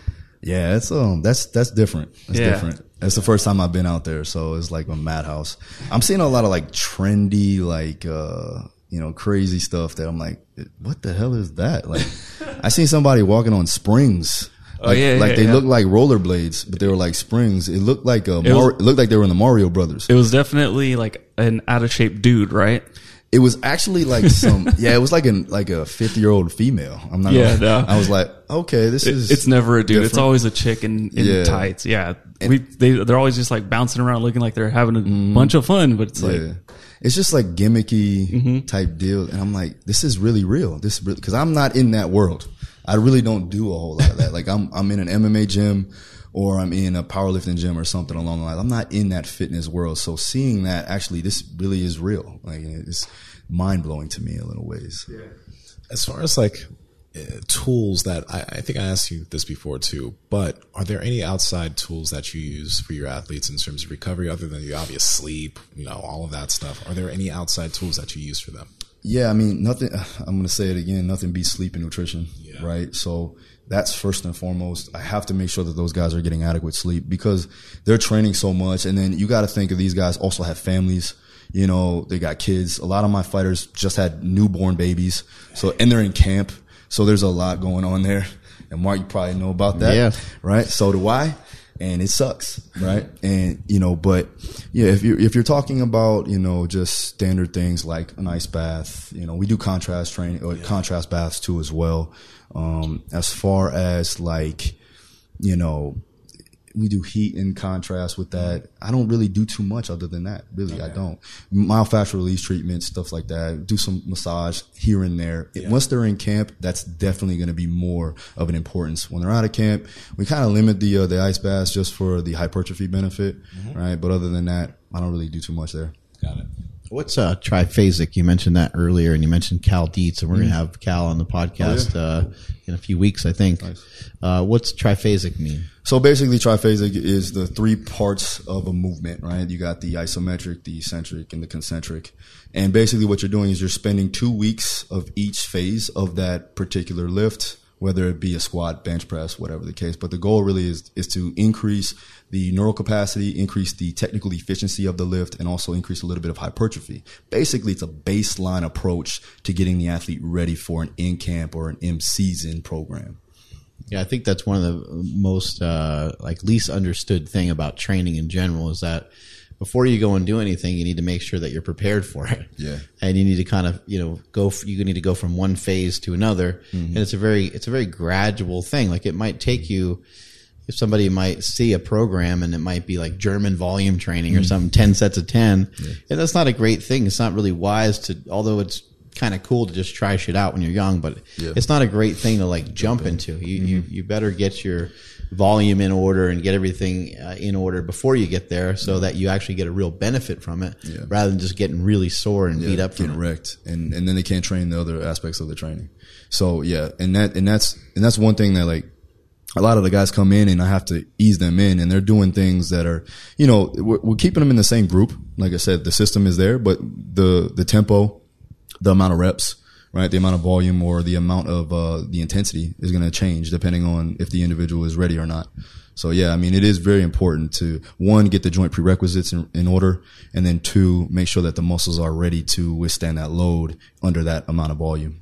Yeah, it's um that's that's different. That's Yeah. different. That's the first time I've been out there, so it's like a madhouse. I'm seeing a lot of like trendy, like uh, you know, crazy stuff that I'm like, what the hell is that? Like I seen somebody walking on springs. Like, yeah, like yeah, they yeah. looked like rollerblades, but they were like springs. It looked like a was- Mar- it looked like they were in the Mario Brothers. It was definitely like an out of shape dude, right? It was actually like some, yeah, it was like an like a 50 year old female. I'm not. Yeah, gonna, no. I was like, okay, this It- is. it's never a dude. It's always a chick in, in Yeah. tights. Yeah, we they they're always just like bouncing around, looking like they're having a bunch of fun. But it's like. It's just like gimmicky Mm-hmm. type deal. And I'm like, this is really real. This is cause I'm not in that world. I really don't do a whole lot of that. like I'm, I'm in an MMA gym or I'm in a powerlifting gym or something along the lines. I'm not in that fitness world. So seeing that actually, this really is real. Like it's mind blowing to me in a little ways. as far as like uh, tools that I, I think I asked you this before too, but are there any outside tools that you use for your athletes in terms of recovery other than the obvious sleep, you know, all of that stuff? Are there any outside tools that you use for them? Yeah, I mean, nothing. I'm going to say it again. Nothing beats sleep and nutrition, Yeah. right? So that's first and foremost. I have to make sure that those guys are getting adequate sleep because they're training so much. And then you got to think of these guys also have families. You know, they got kids. A lot of my fighters just had newborn babies. So, and they're in camp. So there's a lot going on there. And Mark, you probably know about that. Yeah. Right. So do I. And it sucks. Right. And, you know, but yeah, if you're, if you're talking about, you know, just standard things like an ice bath, you know, we do contrast training or contrast baths too as well. Um, as far as like, you know, we do heat in contrast with that. I don't really do too much other than that. Really, I don't. Myofascial release treatments, stuff like that. Do some massage here and there. It- Once they're in camp, that's definitely going to be more of an importance. When they're out of camp, we kind of limit the uh, the ice baths just for the hypertrophy benefit, right? But other than that, I don't really do too much there. Got it. What's uh, triphasic? You mentioned that earlier, and you mentioned Cal Dietz, and we're going to have Cal on the podcast uh, in a few weeks, I think. Uh, what's triphasic mean? So basically, triphasic is the three parts of a movement, right? You got the isometric, the eccentric, and the concentric. And basically, what you're doing is you're spending two weeks of each phase of that particular lift, whether it be a squat, bench press, whatever the case. But the goal really is is to increase the neural capacity, increase the technical efficiency of the lift, and also increase a little bit of hypertrophy. Basically, it's a baseline approach to getting the athlete ready for an in camp or an in season program. Yeah, I think that's one of the most uh, like least understood thing about training in general is that before you go and do anything, you need to make sure that you're prepared for it. Yeah. and you need to kind of you know go. f- You need to go from one phase to another, and it's a very it's a very gradual thing. Like it might take you. If somebody might see a program and it might be like German volume training or something, 10 sets of 10, and that's not a great thing. It's not really wise to, although it's kind of cool to just try shit out when you're young, but Yeah. it's not a great thing to like jump into. You, you, you better get your volume in order and get everything uh, in order before you get there so that you actually get a real benefit from it Yeah. rather than just getting really sore and beat up from wrecked, and and then they can't train the other aspects of the training. So yeah, and that and that's and that's one thing that like a lot of the guys come in and I have to ease them in, and they're doing things that are you know we're, we're keeping them in the same group. Like I said, the system is there, but the the tempo, the amount of reps, right? The amount of volume or the amount of uh, the intensity is going to change depending on if the individual is ready or not. So yeah, I mean, it is very important to one get the joint prerequisites in, in order, and then two make sure that the muscles are ready to withstand that load under that amount of volume.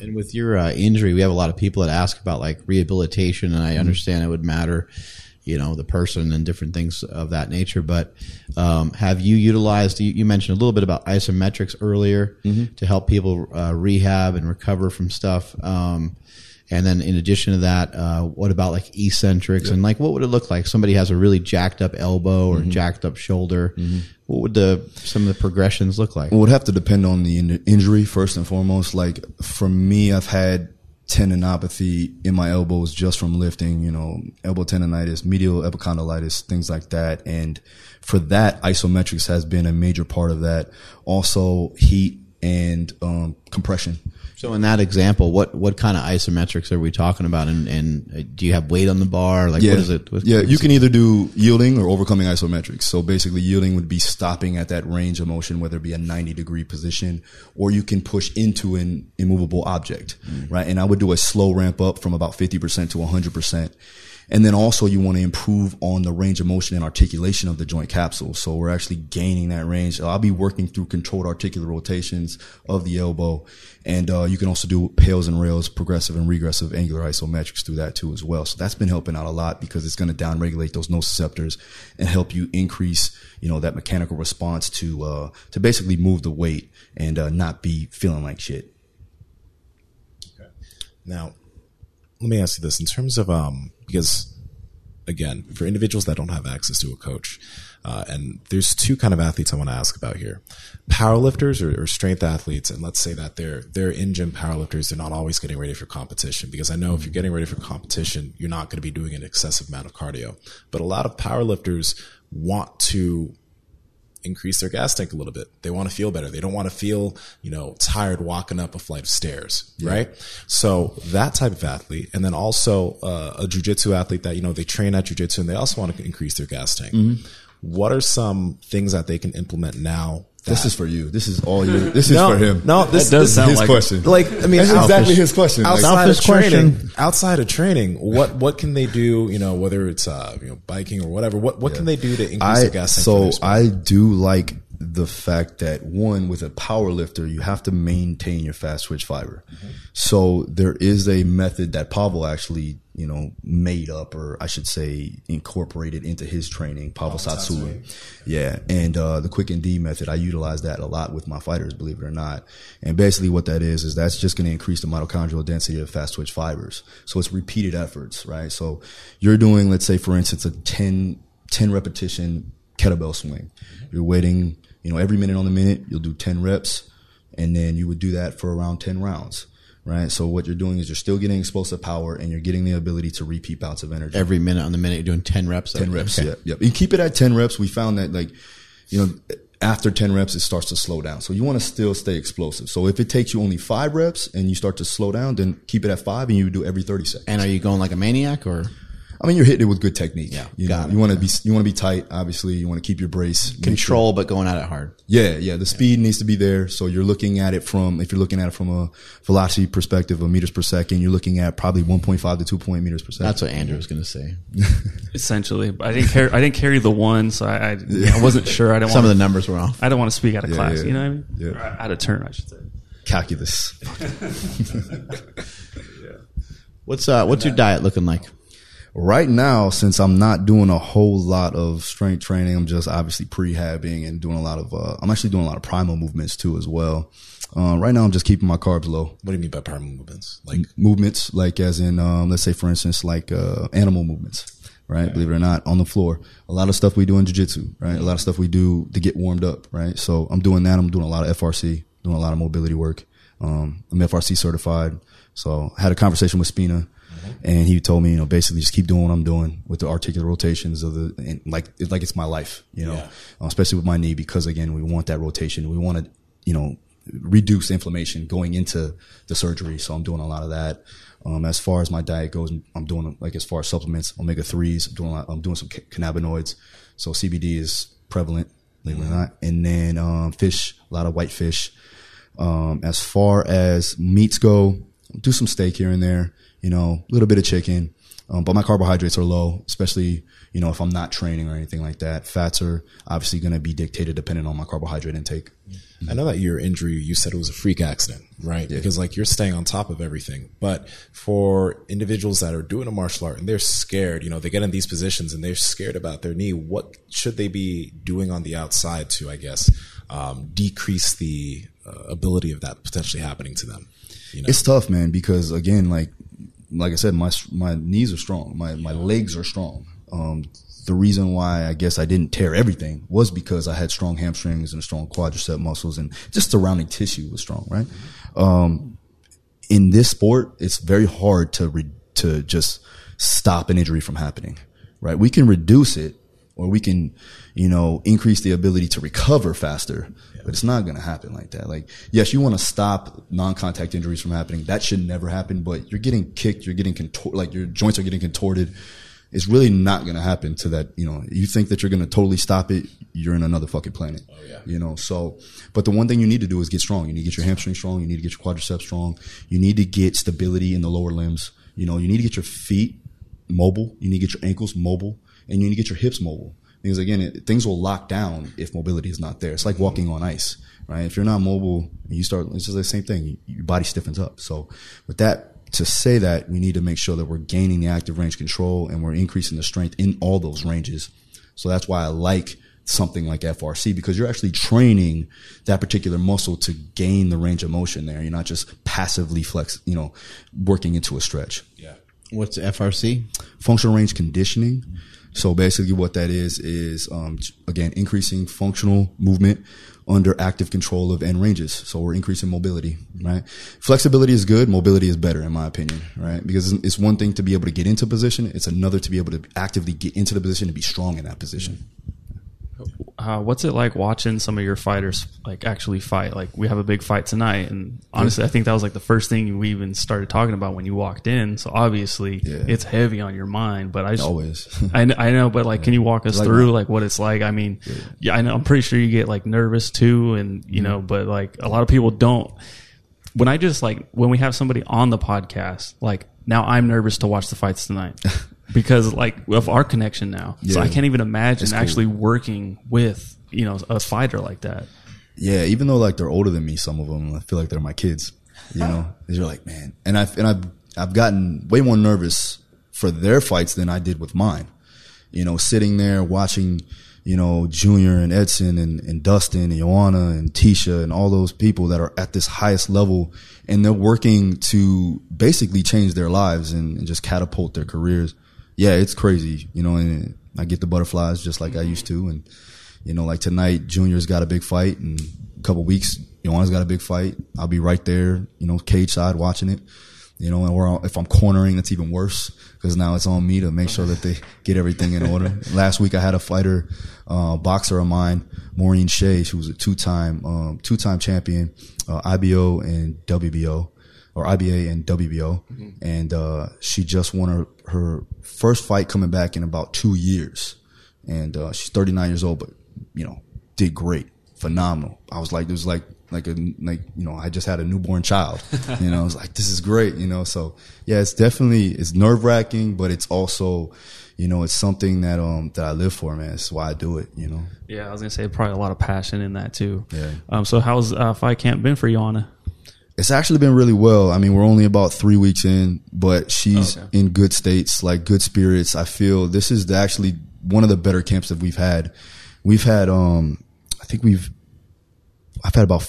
And with your uh, injury, we have a lot of people that ask about like rehabilitation, and I Mm-hmm. understand it would matter, you know, the person and different things of that nature. But um, have you utilized? You, you mentioned a little bit about isometrics earlier Mm-hmm. to help people uh, rehab and recover from stuff. Um, and then in addition to that, uh, what about like eccentrics and like what would it look like? Somebody has a really jacked up elbow or Mm-hmm. jacked up shoulder. What would the some of the progressions look like? It would have to depend on the in- injury first and foremost. Like for me, I've had tendinopathy in my elbows just from lifting, you know, elbow tendonitis, medial epicondylitis, things like that. And for that, isometrics has been a major part of that. Also heat and, um, compression. So in that example, what what kind of isometrics are we talking about? And, and uh, do you have weight on the bar? Like Yeah. what is it? What- yeah, you can either do yielding or overcoming isometrics. So basically yielding would be stopping at that range of motion, whether it be a 90 degree position, or you can push into an immovable object, right? And I would do a slow ramp up from about 50% to 100%. And then also you want to improve on the range of motion and articulation of the joint capsule. So we're actually gaining that range. I'll be working through controlled articular rotations of the elbow. And, uh, you can also do PAILs and RAILs, progressive and regressive angular isometrics through that too as well. So that's been helping out a lot because it's going to downregulate those nociceptors and help you increase, you know, that mechanical response to, uh, to basically move the weight and, uh, not be feeling like shit. Now, let me ask you this in terms of um because again, for individuals that don't have access to a coach, uh, and there's two kind of athletes I want to ask about here: powerlifters or, or strength athletes. And let's say that they're they're in gym powerlifters. They're not always getting ready for competition because I know if you're getting ready for competition, you're not going to be doing an excessive amount of cardio. But a lot of powerlifters want to increase their gas tank a little bit. They want to feel better. They don't want to feel, you know, tired walking up a flight of stairs, right? So that type of athlete, and then also uh, a jujitsu athlete that you know they train at jujitsu and they also want to increase their gas tank. What are some things that they can implement now? This is for you. This is all you. This is no, for him. No, this That does this- sound his like question. like I mean, That's exactly his question. Like, outside of Selfish training, question. outside of training, what what can they do? You know, whether it's uh, you know biking or whatever. What what can they do to increase I their gas tank? for so their sport? I do like the fact that one with a power lifter you have to maintain your fast twitch fiber. So there is a method that Pavel actually you know made up or I should say incorporated into his training. Pavel Satsui, yeah, and uh, the quick and D method I utilize that a lot with my fighters, believe it or not. And basically what that is is that's just going to increase the mitochondrial density of fast twitch fibers. So it's repeated efforts, right? So you're doing let's say for instance a 10 10 repetition kettlebell swing. You're waiting, you know, every minute on the minute, you'll do 10 reps and then you would do that for around 10 rounds, right? So what you're doing is you're still getting explosive power and you're getting the ability to repeat bouts of energy. Every minute on the minute, you're doing ten reps. 10 reps. Okay. Yeah. Yep. You keep it at 10 reps. We found that like, you know, after 10 reps, it starts to slow down. So you want to still stay explosive. So if it takes you only five reps and you start to slow down, then keep it at five and you do every 30 seconds. And are you going like a maniac or? I mean, you're hitting it with good technique. Yeah, You, got know, it. you want to be, you want to be tight. Obviously, you want to keep your brace. Make Control, but going at it hard. Yeah, yeah. The speed needs to be there. So you're looking at it from, if you're looking at it from a velocity perspective of meters per second, you're looking at probably 1.5 to 2 point meters per second. That's what Andrew was going to say. essentially. But I didn't carry. I didn't carry the one, so I, I, I wasn't sure. I didn't. Some of want the numbers were off. I don't want to speak out of Yeah, class. yeah. You know what I mean? Yeah. Or out of turn, I should say. calculus. What's uh What's your diet looking like? Right now, since I'm not doing a whole lot of strength training, I'm just obviously prehabbing and doing a lot of, uh, I'm actually doing a lot of primal movements too as well. Uh, right now I'm just keeping my carbs low. what do you mean by primal movements? Like movements, like as in, um, let's say for instance, like, uh, animal movements, right? Believe it or not, on the floor. A lot of stuff we do in jujitsu, right? A lot of stuff we do to get warmed up, right? So I'm doing that. I'm doing a lot of FRC, doing a lot of mobility work. Um, I'm FRC certified. So I had a conversation with Spina and he told me, you know, basically just keep doing what I'm doing with the articular rotations of the, and like, it's like it's my life, you know, Yeah. uh, especially with my knee because again, we want that rotation. We want to, you know, reduce inflammation going into the surgery. So I'm doing a lot of that. Um, as far as my diet goes, I'm doing like as far as supplements, omega threes. I'm doing a lot, I'm doing some ca- cannabinoids. So CBD is prevalent, believe it or not. And then um, fish, a lot of white fish. Um, as far as meats go, do some steak here and there, you know, a little bit of chicken. Um, but my carbohydrates are low, especially, you know, if I'm not training or anything like that. Fats are obviously going to be dictated depending on my carbohydrate intake. I know that your injury, you said it was a freak accident, right? Because like you're staying on top of everything. But for individuals that are doing a martial art and they're scared, you know, they get in these positions and they're scared about their knee, what should they be doing on the outside to, I guess, um, decrease the uh, ability of that potentially happening to them? You know? It's tough, man, because again, like like I said, my my knees are strong, my my legs are strong. Um, the reason why I guess I didn't tear everything was because I had strong hamstrings and strong quadricep muscles, and just surrounding tissue was strong, right? Um, in this sport, it's very hard to re- to just stop an injury from happening, right? We can reduce it, or we can, you know, increase the ability to recover faster. But it's not going to happen like that. Like, yes, you want to stop non-contact injuries from happening. That should never happen. But you're getting kicked. You're getting contorted. Like your joints are getting contorted. It's really not going to happen to that. You know, you think that you're going to totally stop it. You're in another fucking planet. Oh, yeah. You know, so, but the one thing you need to do is get strong. You need to get your hamstring strong. You need to get your quadriceps strong. You need to get stability in the lower limbs. You know, you need to get your feet mobile. You need to get your ankles mobile and you need to get your hips mobile because again, it, things will lock down if mobility is not there. It's like walking on ice, right? If you're not mobile, you start. It's just the same thing. Your body stiffens up. So, with that, to say that, we need to make sure that we're gaining the active range control and we're increasing the strength in all those ranges. So that's why I like something like FRC because you're actually training that particular muscle to gain the range of motion there. You're not just passively flex, you know, working into a stretch. yeah. What's FRC? Functional range conditioning. So basically what that is, is, um, again, increasing functional movement under active control of end ranges. So we're increasing mobility, right? Flexibility is good. Mobility is better in my opinion, right? Because it's one thing to be able to get into position. It's another to be able to actively get into the position and be strong in that position. Uh, what's it like watching some of your fighters like actually fight? Like we have a big fight tonight, and honestly, I think that was like the first thing we even started talking about when you walked in. So obviously, Yeah. it's heavy on your mind. But I just Always. I, I know, but like, can you walk us Like through like what it's like? I mean, yeah. I know. I'm pretty sure you get like nervous too, and you Mm-hmm. know, but like a lot of people don't. When I just like when we have somebody on the podcast, like now I'm nervous to watch the fights tonight because like of our connection now. So I can't even imagine cool. actually working with you know a fighter like that. Yeah, even though like they're older than me, some of them I feel like they're my kids. You know, you're like, man, and I've and I've I've gotten way more nervous for their fights than I did with mine. You know, sitting there watching, you know, Junior and Edson and, and Dustin and Joanna and Tecia and all those people that are at this highest level, and they're working to basically change their lives and, and just catapult their careers. Yeah, it's crazy, you know, and I get the butterflies just like I used to, and you know, like tonight, Junior's got a big fight, and a couple weeks, Joanna's got a big fight. I'll be right there, you know, cage side watching it. You know, or if I'm cornering, that's even worse because now it's on me to make sure that they get everything in order. Last week, I had a fighter, uh, boxer of mine, Maureen Shea. She was a two-time, um, two-time champion, uh, IBO and WBO, or IBA and WBO, and uh, she just won her her first fight coming back in about two years and uh, she's 39 years old, but you know, did great, phenomenal. I was like, it was like like a like you know, I just had a newborn child. You know, I was like, this is great. You know, so yeah, it's definitely it's nerve wracking, but it's also you know, it's something that um that I live for, man. It's why I do it. You know, Yeah, I was gonna say probably a lot of passion in that too. Yeah. Um. So how's uh, fight camp been for you, Anna? It's actually been really well. I mean, we're only about three weeks in, but she's Okay. in good states, like good spirits. I feel this is the, actually one of the better camps that we've had. We've had, um, I think we've, I've had about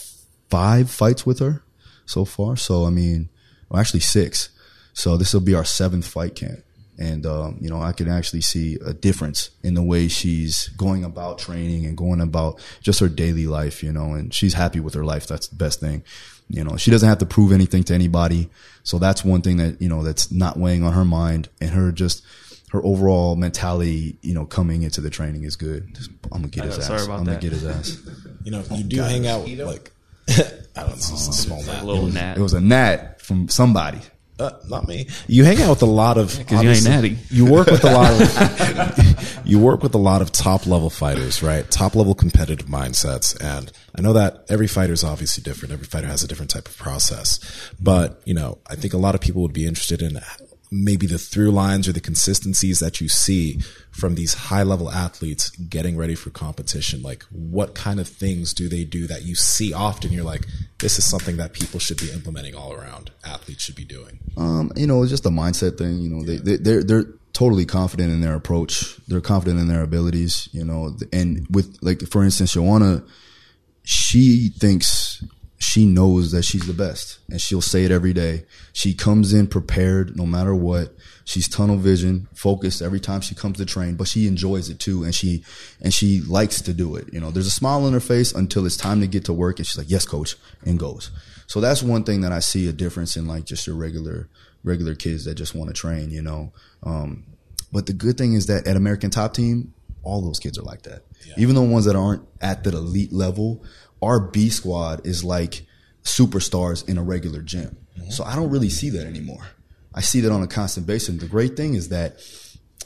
five fights with her so far. So, I mean, well, actually six. So this will be our seventh fight camp. And, um, you know, I can actually see a difference in the way she's going about training and going about just her daily life, you know, and she's happy with her life. That's the best thing. You know, she doesn't have to prove anything to anybody. So that's one thing that, you know, that's not weighing on her mind and her just, her overall mentality, you know, coming into the training is good. Just, I'm gonna get his know, ass. sorry about I'm gonna that. get his ass. You know, you do hang out like I don't know, it's a small A gnat. little gnat. It was a gnat from somebody. Uh, not me. You hang out with a lot of you ain't natty. You work with a lot of you work with a lot of top level fighters, right? Top level competitive mindsets. And I know that every fighter is obviously different. Every fighter has a different type of process. But, you know, I think a lot of people would be interested in maybe the through lines or the consistencies that you see from these high level athletes getting ready for competition like what kind of things do they do that you see often you're like this is something that people should be implementing all around athletes should be doing Um, you know, it's just a mindset thing. You know, they, they they're they're totally confident in their approach. They're confident in their abilities. You know, and with like for instance, Joanna, she thinks she knows that she's the best, and she'll say it every day. She comes in prepared, no matter what. She's tunnel vision, focused every time she comes to train, but she enjoys it too, and she and she likes to do it. You know, there's a smile on her face until it's time to get to work, and she's like, "Yes, coach," and goes. So that's one thing that I see a difference in like just your regular regular kids that just want to train. You know, um, but the good thing is that at American Top Team, all those kids are like that. Even the ones that aren't at the elite level, our B squad is like superstars in a regular gym. Mm-hmm. So I don't really see that anymore. I see that on a constant basis. And the great thing is that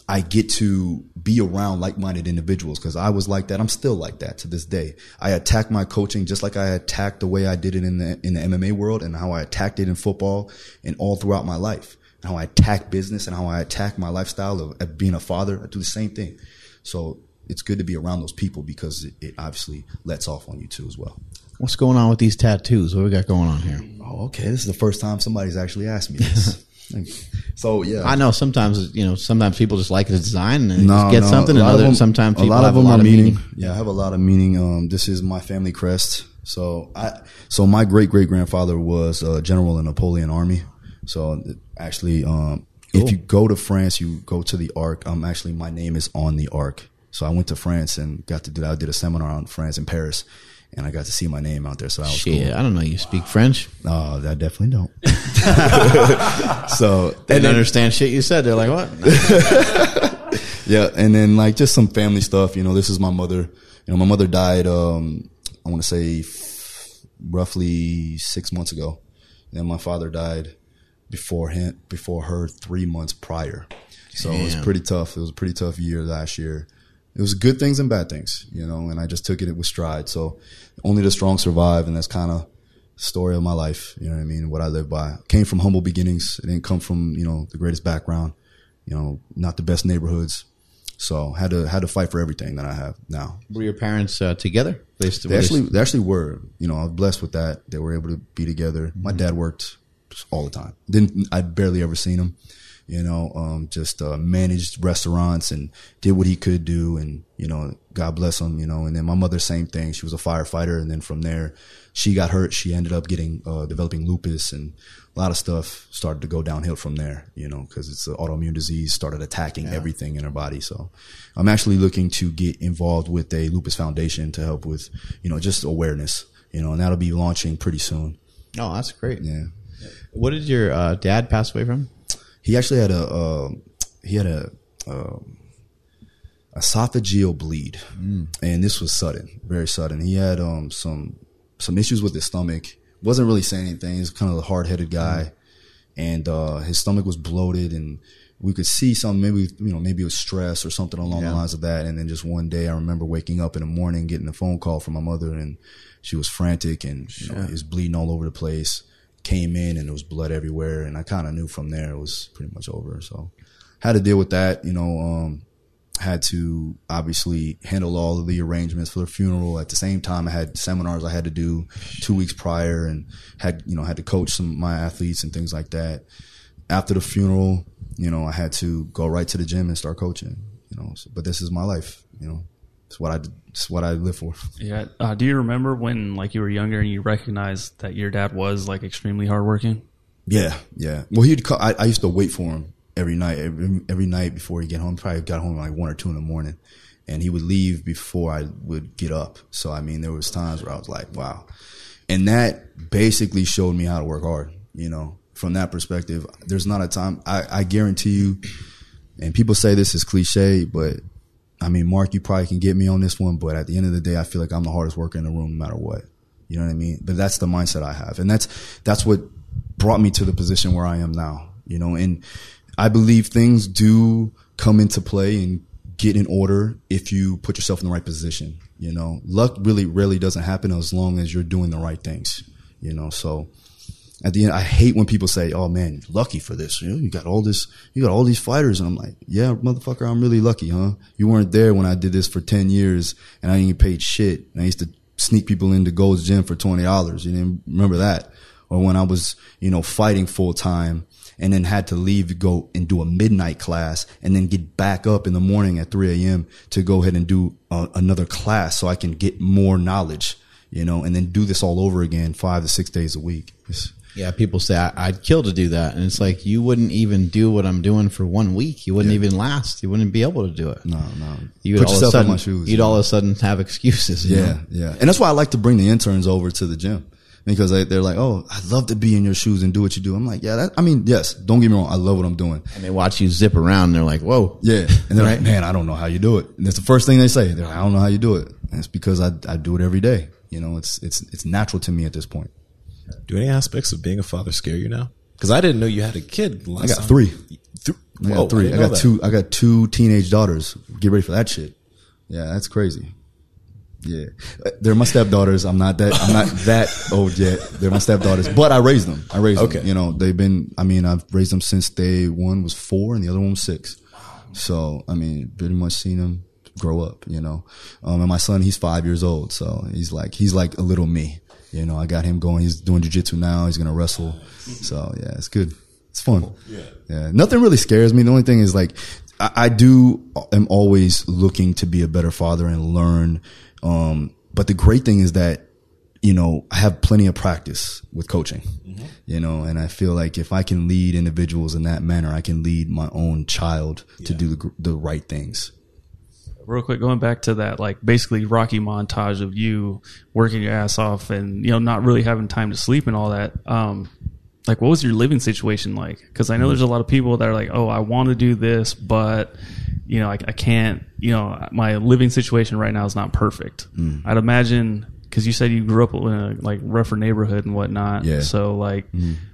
I get to be around like-minded individuals because I was like that. I'm still like that to this day. I attack my coaching just like I attacked the way I did it in the in the MMA world and how I attacked it in football and all throughout my life. And how I attack business and how I attack my lifestyle of, of being a father. I do the same thing. So it's good to be around those people because it, it obviously lets off on you too as well. What's going on with these tattoos? What we got going on here? Oh, okay. This is the first time somebody's actually asked me this. so yeah, I know sometimes you know sometimes people just like the design and No, just get no, something, and other them- sometimes a people lot have of them a lot are of meaning. meaning. Yeah, I have a lot of meaning. Um, this is my family crest. So I, so my great great grandfather was a general in Napoleon Army. So actually, um, if you go to France, you go to the Arc. Um, actually, my name is on the Arc. So I went to France and got to do that. I did a seminar on France in Paris, and I got to see my name out there. So that was Shit, cool. I don't know. You speak French? No, I definitely don't. so They didn't understand shit you said. They're like, what? yeah, and then like just some family stuff. You know, this is my mother. You know, my mother died. Um, I want to say f- roughly six months ago. And my father died before him, before her, three months prior. So it was pretty tough. It was a pretty tough year last year. It was good things and bad things, you know, and I just took it with stride. So only the strong survive, and that's kind of story of my life. You know what I mean? What I live by. Came from humble beginnings. It didn't come from you know the greatest background. You know, not the best neighborhoods. So had to had to fight for everything that I have now. Were your parents uh, together? They, They actually they actually were. You know, I was blessed with that. They were able to be together. My Mm-hmm. dad worked all the time. Didn't I barely ever seen him. You know, um, just uh, managed restaurants and did what he could do, and you know, God bless him. You know, and then my mother, same thing. She was a firefighter, and then from there, she got hurt. She ended up getting uh, developing lupus, and a lot of stuff started to go downhill from there. You know, because it's an autoimmune disease, started attacking everything in her body. So, I'm actually looking to get involved with a lupus foundation to help with, you know, just awareness. You know, and that'll be launching pretty soon. Oh, that's great. Yeah. What did your uh, dad pass away from? He actually had a uh, he had a um esophageal bleed, and this was sudden, very sudden. He had um, some some issues with his stomach. wasn't really saying anything. He's kind of a hard headed guy, and uh, his stomach was bloated, and we could see some maybe you know maybe it was stress or something along the lines of that. And then just one day, I remember waking up in the morning, getting a phone call from my mother, and she was frantic, and you know, he was bleeding all over the place. Came in and there was blood everywhere, and I kind of knew from there it was pretty much over. So had to deal with that. You know, um, had to obviously handle all of the arrangements for the funeral. At the same time, I had seminars I had to do two weeks prior, and had you know had to coach some of my athletes and things like that. After the funeral, you know, I had to go right to the gym and start coaching. You know, so, but this is my life. You know, it's what I it's what I live for. Yeah. Uh, do you remember when like you were younger and you recognized that your dad was like extremely hardworking? Yeah, yeah. Well, he'd. Call, I, I used to wait for him every night. Every, every night before he get home, probably got home like one or two in the morning, and he would leave before I would get up. So I mean, there was times where I was like, wow, and that basically showed me how to work hard. You know, from that perspective, there's not a time. I, I guarantee you, and people say this is cliche, but I mean, Mark, you probably can get me on this one, but at the end of the day, I feel like I'm the hardest worker in the room, no matter what. You know what I mean? But that's the mindset I have, and that's that's what brought me to the position where I am now. You know, and I believe things do come into play and get in order if you put yourself in the right position. You know, luck really rarely doesn't happen as long as you're doing the right things. You know, so at the end, I hate when people say, "Oh man, lucky for this. You know, you got all this, you got all these fighters," and I'm like, "Yeah, motherfucker, I'm really lucky, huh? You weren't there when I did this for ten years, and I didn't paid shit. And I used to sneak people into Gold's Gym for twenty dollars. You didn't remember that? Or when I was, you know, fighting full time." And then had to leave to go and do a midnight class and then get back up in the morning at 3 a.m. to go ahead and do uh, another class so I can get more knowledge, you know, and then do this all over again five to six days a week. It's, Yeah, people say I, I'd kill to do that, and it's like you wouldn't even do what I'm doing for one week. You wouldn't even last. You wouldn't be able to do it. no, no. You would all of a sudden, shoes. You'd you all of a sudden have excuses. you Yeah, know? yeah. And that's why I like to bring the interns over to the gym because they, they're like, "Oh, I'd love to be in your shoes and do what you do." I'm like, "Yeah, that, I mean, yes. Don't get me wrong. I love what I'm doing. and they watch you zip around. and They're like, "Whoa, Yeah." And they're like, "Man, I don't know how you do it." And that's the first thing they say. They're like, "I don't know how you do it." And it's because I I do it every day. You know, it's it's it's natural to me at this point. Do any aspects of being a father scare you now? Because I didn't know you had a kid. Last I got time. three. Th- I Whoa, got three. didn't I know got that. two. I got two teenage daughters. Get ready for that shit. Yeah, that's crazy. Yeah, Uh, they're my stepdaughters. I'm not that. I'm not that old yet. They're my stepdaughters, but I raised them. I raised Okay. them. You know, they've been. I mean, I've raised them since they one was four and the other one was six. So I mean, pretty much seen them grow up. You know, um, and my son, he's five years old, so he's like he's like a little me. You know, I got him going. He's doing jujitsu now. He's gonna wrestle. So yeah, it's good. It's fun. Yeah. Nothing really scares me. The only thing is like, I, I do, am always looking to be a better father and learn. Um, but the great thing is that, you know, I have plenty of practice with coaching, you know, and I feel like if I can lead individuals in that manner, I can lead my own child to do the, the right things. Real quick going back to that like basically rocky montage of you working your ass off and you know not really having time to sleep and all that um like what was your living situation like? Because i know there's a lot of people that are like oh i want to do this but you know I, I can't you know my living situation right now is not perfect. I'd imagine because you said you grew up in a like rougher neighborhood and whatnot. Yeah. so like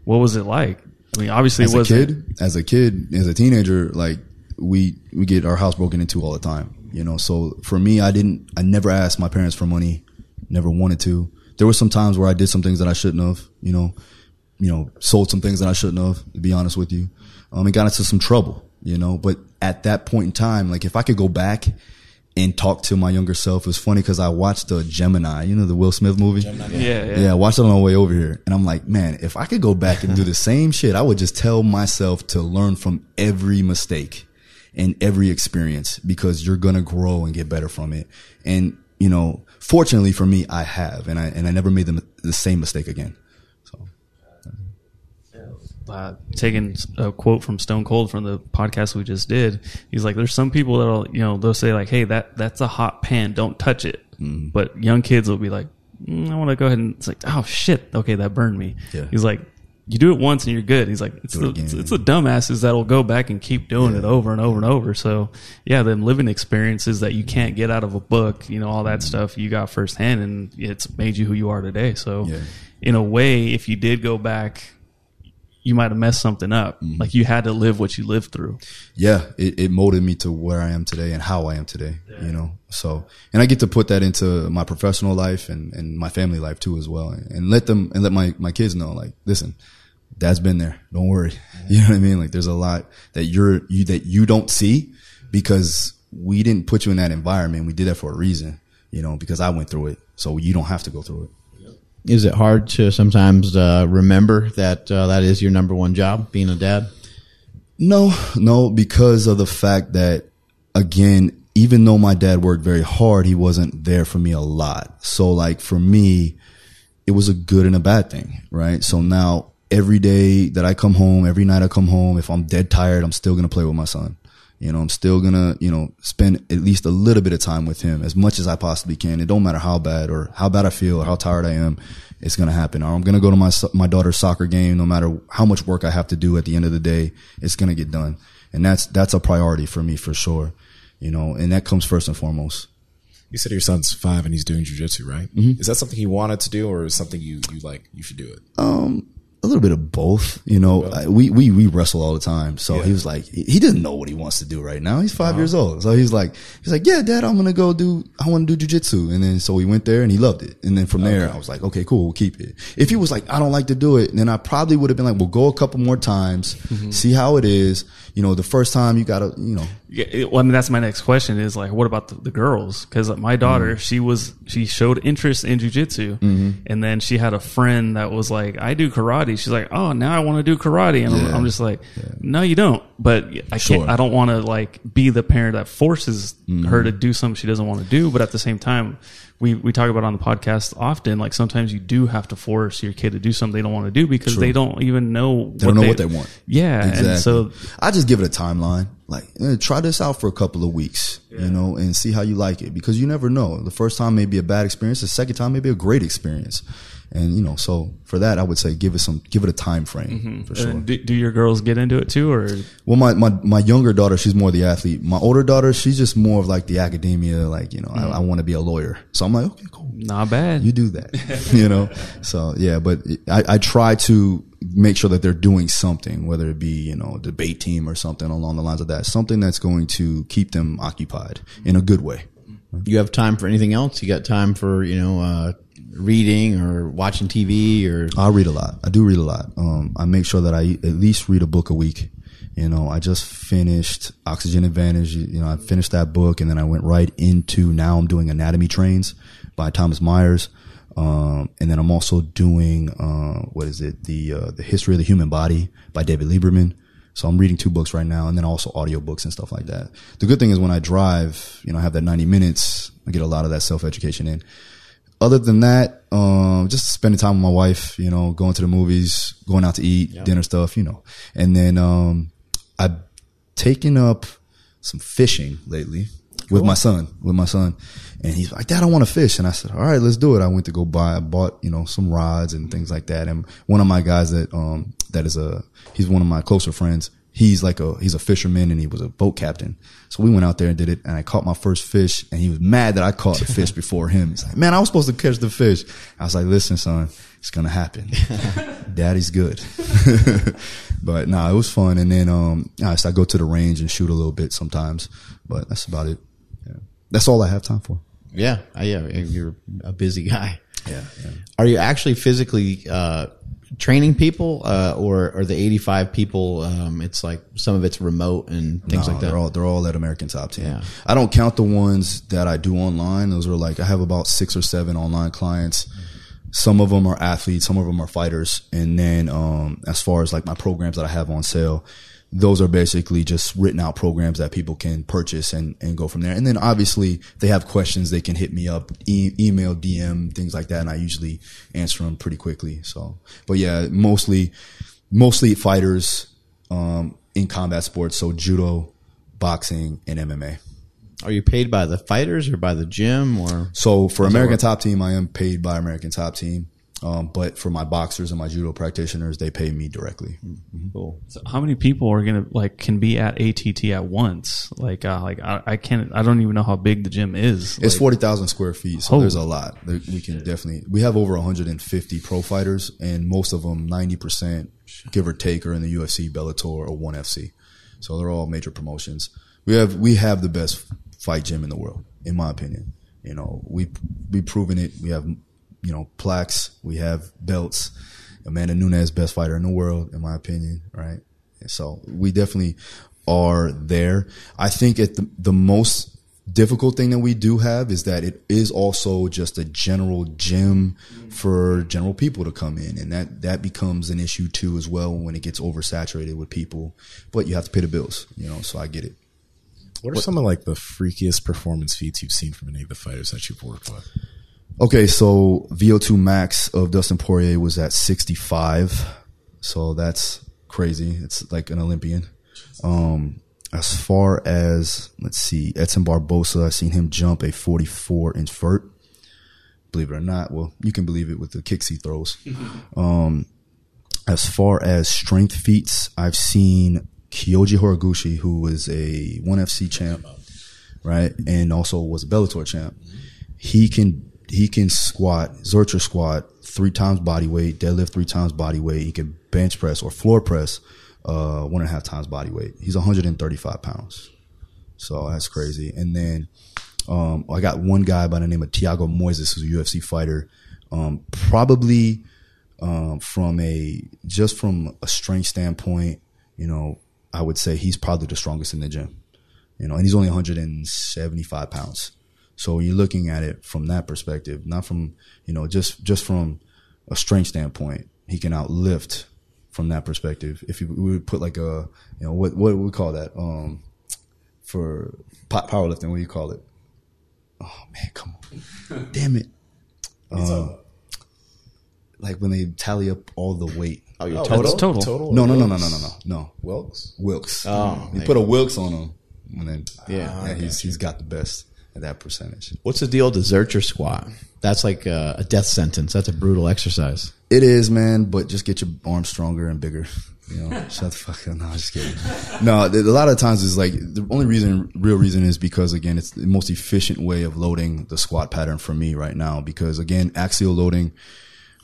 what was it like? I mean obviously as it a kid, as a kid, as a teenager, like we we get our house broken into all the time. You know, so for me, I didn't, I never asked my parents for money, never wanted to. There were some times where I did some things that I shouldn't have. You know, you know, sold some things that I shouldn't have. To be honest with you, um, and got into some trouble. You know, but at that point in time, like if I could go back and talk to my younger self, it was funny because I watched the Gemini, you know, the Will Smith movie. yeah yeah, Yeah, I watched it on the way over here, and I'm like, man, if I could go back and do the same shit, I would just tell myself to learn from every mistake and every experience because you're gonna grow and get better from it. And you know, fortunately for me, I have, and I and I never made the, the same mistake again. So uh, taking a quote from Stone Cold from the podcast we just did. He's like, "There's some people that'll, you know, they'll say like, hey, that that's a hot pan, don't touch it." Mm-hmm. But young kids will be like, mm, "I want to go ahead and it's like, oh shit, okay, that burned me." Yeah. He's like, "You do it once and you're good." He's like, "It's Do the it it's, the dumbasses that'll go back and keep doing it over and over and over." So yeah, them living experiences that you can't get out of a book, you know, all that stuff you got firsthand, and it's made you who you are today. So Yeah. in a way, if you did go back you might have messed something up. Mm-hmm. Like you had to live what you lived through. yeah, it, it molded me to where I am today and how I am today. You know, so and I get to put that into my professional life and, and my family life too as well, and let them and let my my kids know like, listen, Dad's been there. Don't worry. You know what I mean? Like, there's a lot that you're you that you don't see because we didn't put you in that environment. We did that for a reason. You know, because I went through it, so you don't have to go through it. Is it hard to sometimes uh, remember that uh, that is your number one job, being a dad? No, no, because of the fact that again, even though my dad worked very hard, he wasn't there for me a lot. So like for me, it was a good and a bad thing, right? So now every day that I come home, every night I come home, if I'm dead tired, I'm still going to play with my son. You know, I'm still going to, you know, spend at least a little bit of time with him as much as I possibly can. It don't matter how bad or how bad I feel or how tired I am. It's going to happen. Or I'm going to go to my, my daughter's soccer game. No matter how much work I have to do at the end of the day, it's going to get done. And that's, that's a priority for me for sure. You know, and that comes first and foremost. You said your son's five and he's doing jujitsu, right? Mm-hmm. Is that something he wanted to do, or is something you you like? You should do it. A little bit of both. You know, I- we, we, we wrestle all the time. So he was like, he doesn't know what he wants to do right now. He's 5 uh-huh. years old. So he's like, he's like, yeah, dad, I'm going to go do, I want to do jujitsu. And then so we went there and he loved it. And then from there, I was like, okay, cool. We'll keep it. If he was like, I don't like to do it, then I probably would have been like, we'll go a couple more times, mm-hmm. see how it is. You know, the first time you got to, you know, Yeah, well, I mean, that's my next question is like, what about the, the girls? Because uh, my daughter, mm-hmm. she was, she showed interest in jujitsu, mm-hmm. and then she had a friend that was like, I do karate. She's like, oh, now I want to do karate, and I'm, I'm just like, no, you don't. But I can't. Sure. I don't want to like be the parent that forces her to mm-hmm. do something she doesn't want to do. But at the same time. We, we talk about on the podcast often, like sometimes you do have to force your kid to do something they don't want to do because they don't even know They don't know what they want. Yeah. And so I just give it a timeline. Like, eh, try this out for a couple of weeks, you know, and see how you like it because you never know. The first time may be a bad experience. The second time may be a great experience. And, you know, so for that, I would say give it some, give it a time frame for sure. Do, do your girls get into it too, or Well, my, my, my younger daughter, she's more the athlete. My older daughter, she's just more of like the academia, like, you know, I, I want to be a lawyer. So I'm like, okay, cool. not bad? You do that, you know? So yeah, but I, I try to make sure that they're doing something, whether it be, you know, a debate team or something along the lines of that, something that's going to keep them occupied in a good way. You have time for anything else? You got time for you know uh, reading or watching TV or I read a lot. I do read a lot. Um, I make sure that I at least read a book a week. You know, I just finished Oxygen Advantage. You know, I finished that book and then I went right into now I'm doing Anatomy Trains by Thomas Myers. Um, and then I'm also doing, uh, what is it? The, uh, the History of the Human Body by David Lieberman. So I'm reading two books right now and then also audiobooks and stuff like that. The good thing is when I drive, you know, I have that 90 minutes. I get a lot of that self education in other than that, um, just spending time with my wife, you know, going to the movies, going out to eat, dinner stuff, you know. And then, um, I've taken up some fishing lately with my son, with my son. And he's like, Dad, I want to fish. And I said, all right, let's do it. I went to go buy, I bought, you know, some rods and things like that. And one of my guys that, um, that is a, he's one of my closer friends. He's like a, he's a fisherman and he was a boat captain. So we went out there and did it and I caught my first fish and he was mad that I caught the fish before him. He's like, man, I was supposed to catch the fish. I was like, listen, son, it's going to happen. Daddy's good. but nah, it was fun. And then, um, I I go to the range and shoot a little bit sometimes, but that's about it. Yeah. That's all I have time for. yeah, yeah. You're a busy guy. Yeah. Are you actually physically uh, training people, uh, or are the 85 people? Um, it's like some of it's remote and things No, like that. They're all they're all at American Top Team. Yeah. I don't count the ones that I do online. Those are like I have about six or seven online clients. Some of them are athletes, some of them are fighters, and then um, as far as like my programs that I have on sale, those are basically just written out programs that people can purchase and, and go from there. And then obviously if they have questions, they can hit me up, e- email, DM, things like that, and I usually answer them pretty quickly. So, but yeah, mostly mostly fighters um, in combat sports, so judo, boxing, and MMA. Are you paid by the fighters or by the gym or? So for American Top Team, I am paid by American Top Team. Um, but for my boxers and my judo practitioners, they pay me directly. Cool. So how many people are gonna like can be at ATT at once? Like, uh, like I, I can't. I don't even know how big the gym is. It's Like, forty thousand square feet, so there's a lot. There- We can definitely. We have over 150 pro fighters, and most of them, 90 percent, give or take, are in the UFC, Bellator, or ONE FC. So they're all major promotions. We have we have the best fight gym in the world, in my opinion. You know, we we proven it. We have you know plaques. We have belts. Amanda Nunes, best fighter in the world, in my opinion. Right. And so we definitely are there. I think at the the most difficult thing that we do have is that it is also just a general gym for general people to come in and that that becomes an issue too as well when it gets oversaturated with people but you have to pay the bills you know so i get it What are some of like the freakiest performance feats you've seen from any of the fighters that you've worked with? Okay so vo2 max of dustin poirier was at 65 so that's crazy it's like an olympian um as far as let's see edson barbosa i've seen him jump a 44 inch vert believe it or not. Well, you can believe it with the kicks he throws. um, as far as strength feats, I've seen Kyoji Horiguchi, who was a ONE FC champ, right, and also was a Bellator champ. He can he can squat Zercher squat three times body weight, deadlift three times body weight. He can bench press or floor press uh, one and a half times body weight. He's 135 pounds. So that's crazy. And then um, I got one guy by the name of Thiago Moisés, who's a UFC fighter. Um, probably um, from a just from a strength standpoint, you know, I would say he's probably the strongest in the gym. You know, and he's only 175 pounds. So you're looking at it from that perspective, not from you know just just from a strength standpoint, he can outlift from that perspective. If you we would put like a you know what what would we call that um for po- powerlifting? What do you call it? Oh man, come on, damn it! Um, like when they tally up all the weight. Oh, your Oh, total. That's total. Total. No, no, no, no, no, no, no, no. Wilks. Wilks. Oh, you put a Wilks on him, and then Yeah. yeah, he's he's got the best at that percentage. What's the deal the Zercher squat? That's like a, a death sentence. That's a brutal exercise. It is, man, but just get your arms stronger and bigger. You know, shut the fuck up. No, I'm just kidding. No, a lot of times is like the only reason, real reason is because again, it's the most efficient way of loading the squat pattern for me right now. Because again, axial loading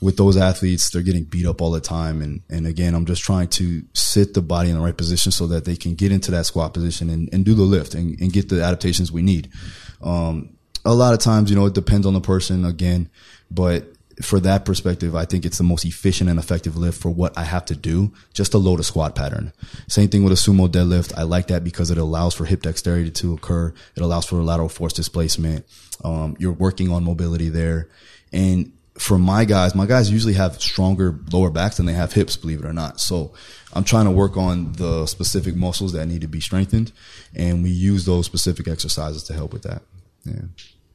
with those athletes, they're getting beat up all the time. And, and again, I'm just trying to sit the body in the right position so that they can get into that squat position and, and do the lift and, and get the adaptations we need. Um, a lot of times, you know, it depends on the person again, but for that perspective, I think it's the most efficient and effective lift for what I have to do just to load a squat pattern. Same thing with a sumo deadlift. I like that because it allows for hip dexterity to occur. It allows for lateral force displacement. Um, you're working on mobility there. And for my guys, my guys usually have stronger lower backs than they have hips, believe it or not. So I'm trying to work on the specific muscles that need to be strengthened. And we use those specific exercises to help with that. Yeah.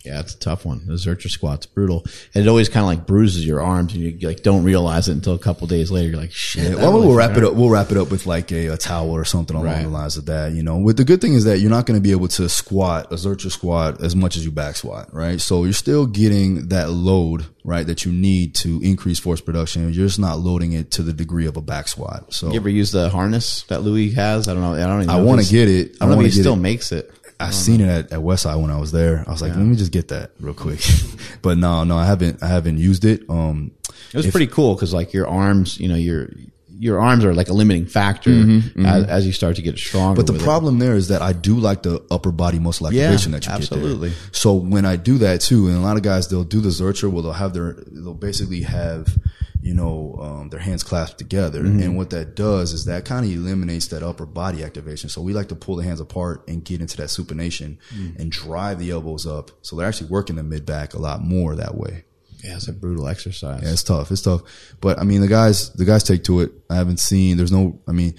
Yeah, it's a tough one. The Zercher squat's brutal. And it always kind of like bruises your arms and you like don't realize it until a couple days later. You're like, shit. Yeah, well, really we'll wrap it up. We'll wrap it up with like a, a towel or something along Right. the lines of that. You know, with the good thing is that you're not going to be able to squat a Zercher squat as much as you back squat, right? So you're still getting that load, right, that you need to increase force production. You're just not loading it to the degree of a back squat. So You ever use the harness that Louis has? I don't know. I don't even I want to get it. I don't know if he still it. makes it. I seen it at, at Westside when I was there. I was like, let me just get that real quick. but no, no, I haven't. I haven't used it. Um, It was pretty cool because like your arms, you know, your your arms are like a limiting factor As, as you start to get stronger. Mm-hmm, But the with it. problem there is that I do like the upper body muscle activation Yeah, that you absolutely. get there. So when I do that too, and a lot of guys they'll do the Zercher, well they'll have their they'll basically have you know um, their hands clasped together, Mm-hmm. and what that does is that kind of eliminates that upper body activation. So we like to pull the hands apart and get into that supination Mm. and drive the elbows up. So they're actually working the mid back a lot more that way. yeah, it's a brutal exercise. Yeah, it's tough. It's tough. But I mean, the guys, the guys take to it. I haven't seen, there's no, I mean,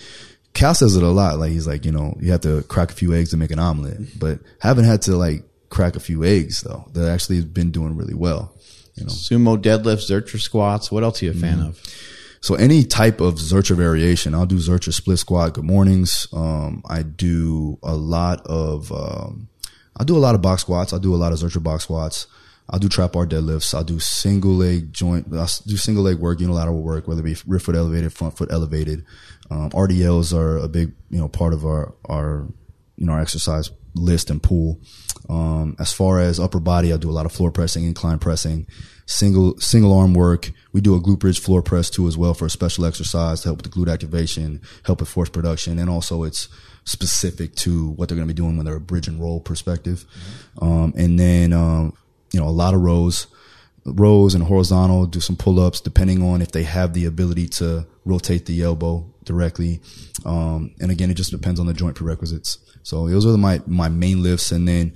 Cal says it a lot. Like he's like, you know, you have to crack a few eggs to make an omelet, but haven't had to like crack a few eggs though. That actually has been doing really well. You know, Sumo deadlifts, Zercher squats. What else are you a fan Mm-hmm. of? so any type of Zercher variation, I'll do Zercher split squat. Good mornings. Um, I do a lot of, um, I do a lot of box squats. I do a lot of Zercher box squats. I'll do trap bar deadlifts. I'll do single leg joint. I'll do single leg work, unilateral work, whether it be rear foot elevated, front foot elevated. Um, RDLs are a big, you know, part of our, our, you know, our exercise list and pool. Um, as far as upper body, I do a lot of floor pressing, incline pressing, single, single arm work. We do a glute bridge floor press too as well for a special exercise to help with the glute activation, help with force production. And also it's specific to what they're going to be doing when they're a bridge and roll perspective. Um, and then, um, you know, a lot of rows, rows and horizontal, do some pull ups depending on if they have the ability to rotate the elbow directly. Um, and again, it just depends on the joint prerequisites. So those are my, my main lifts. And then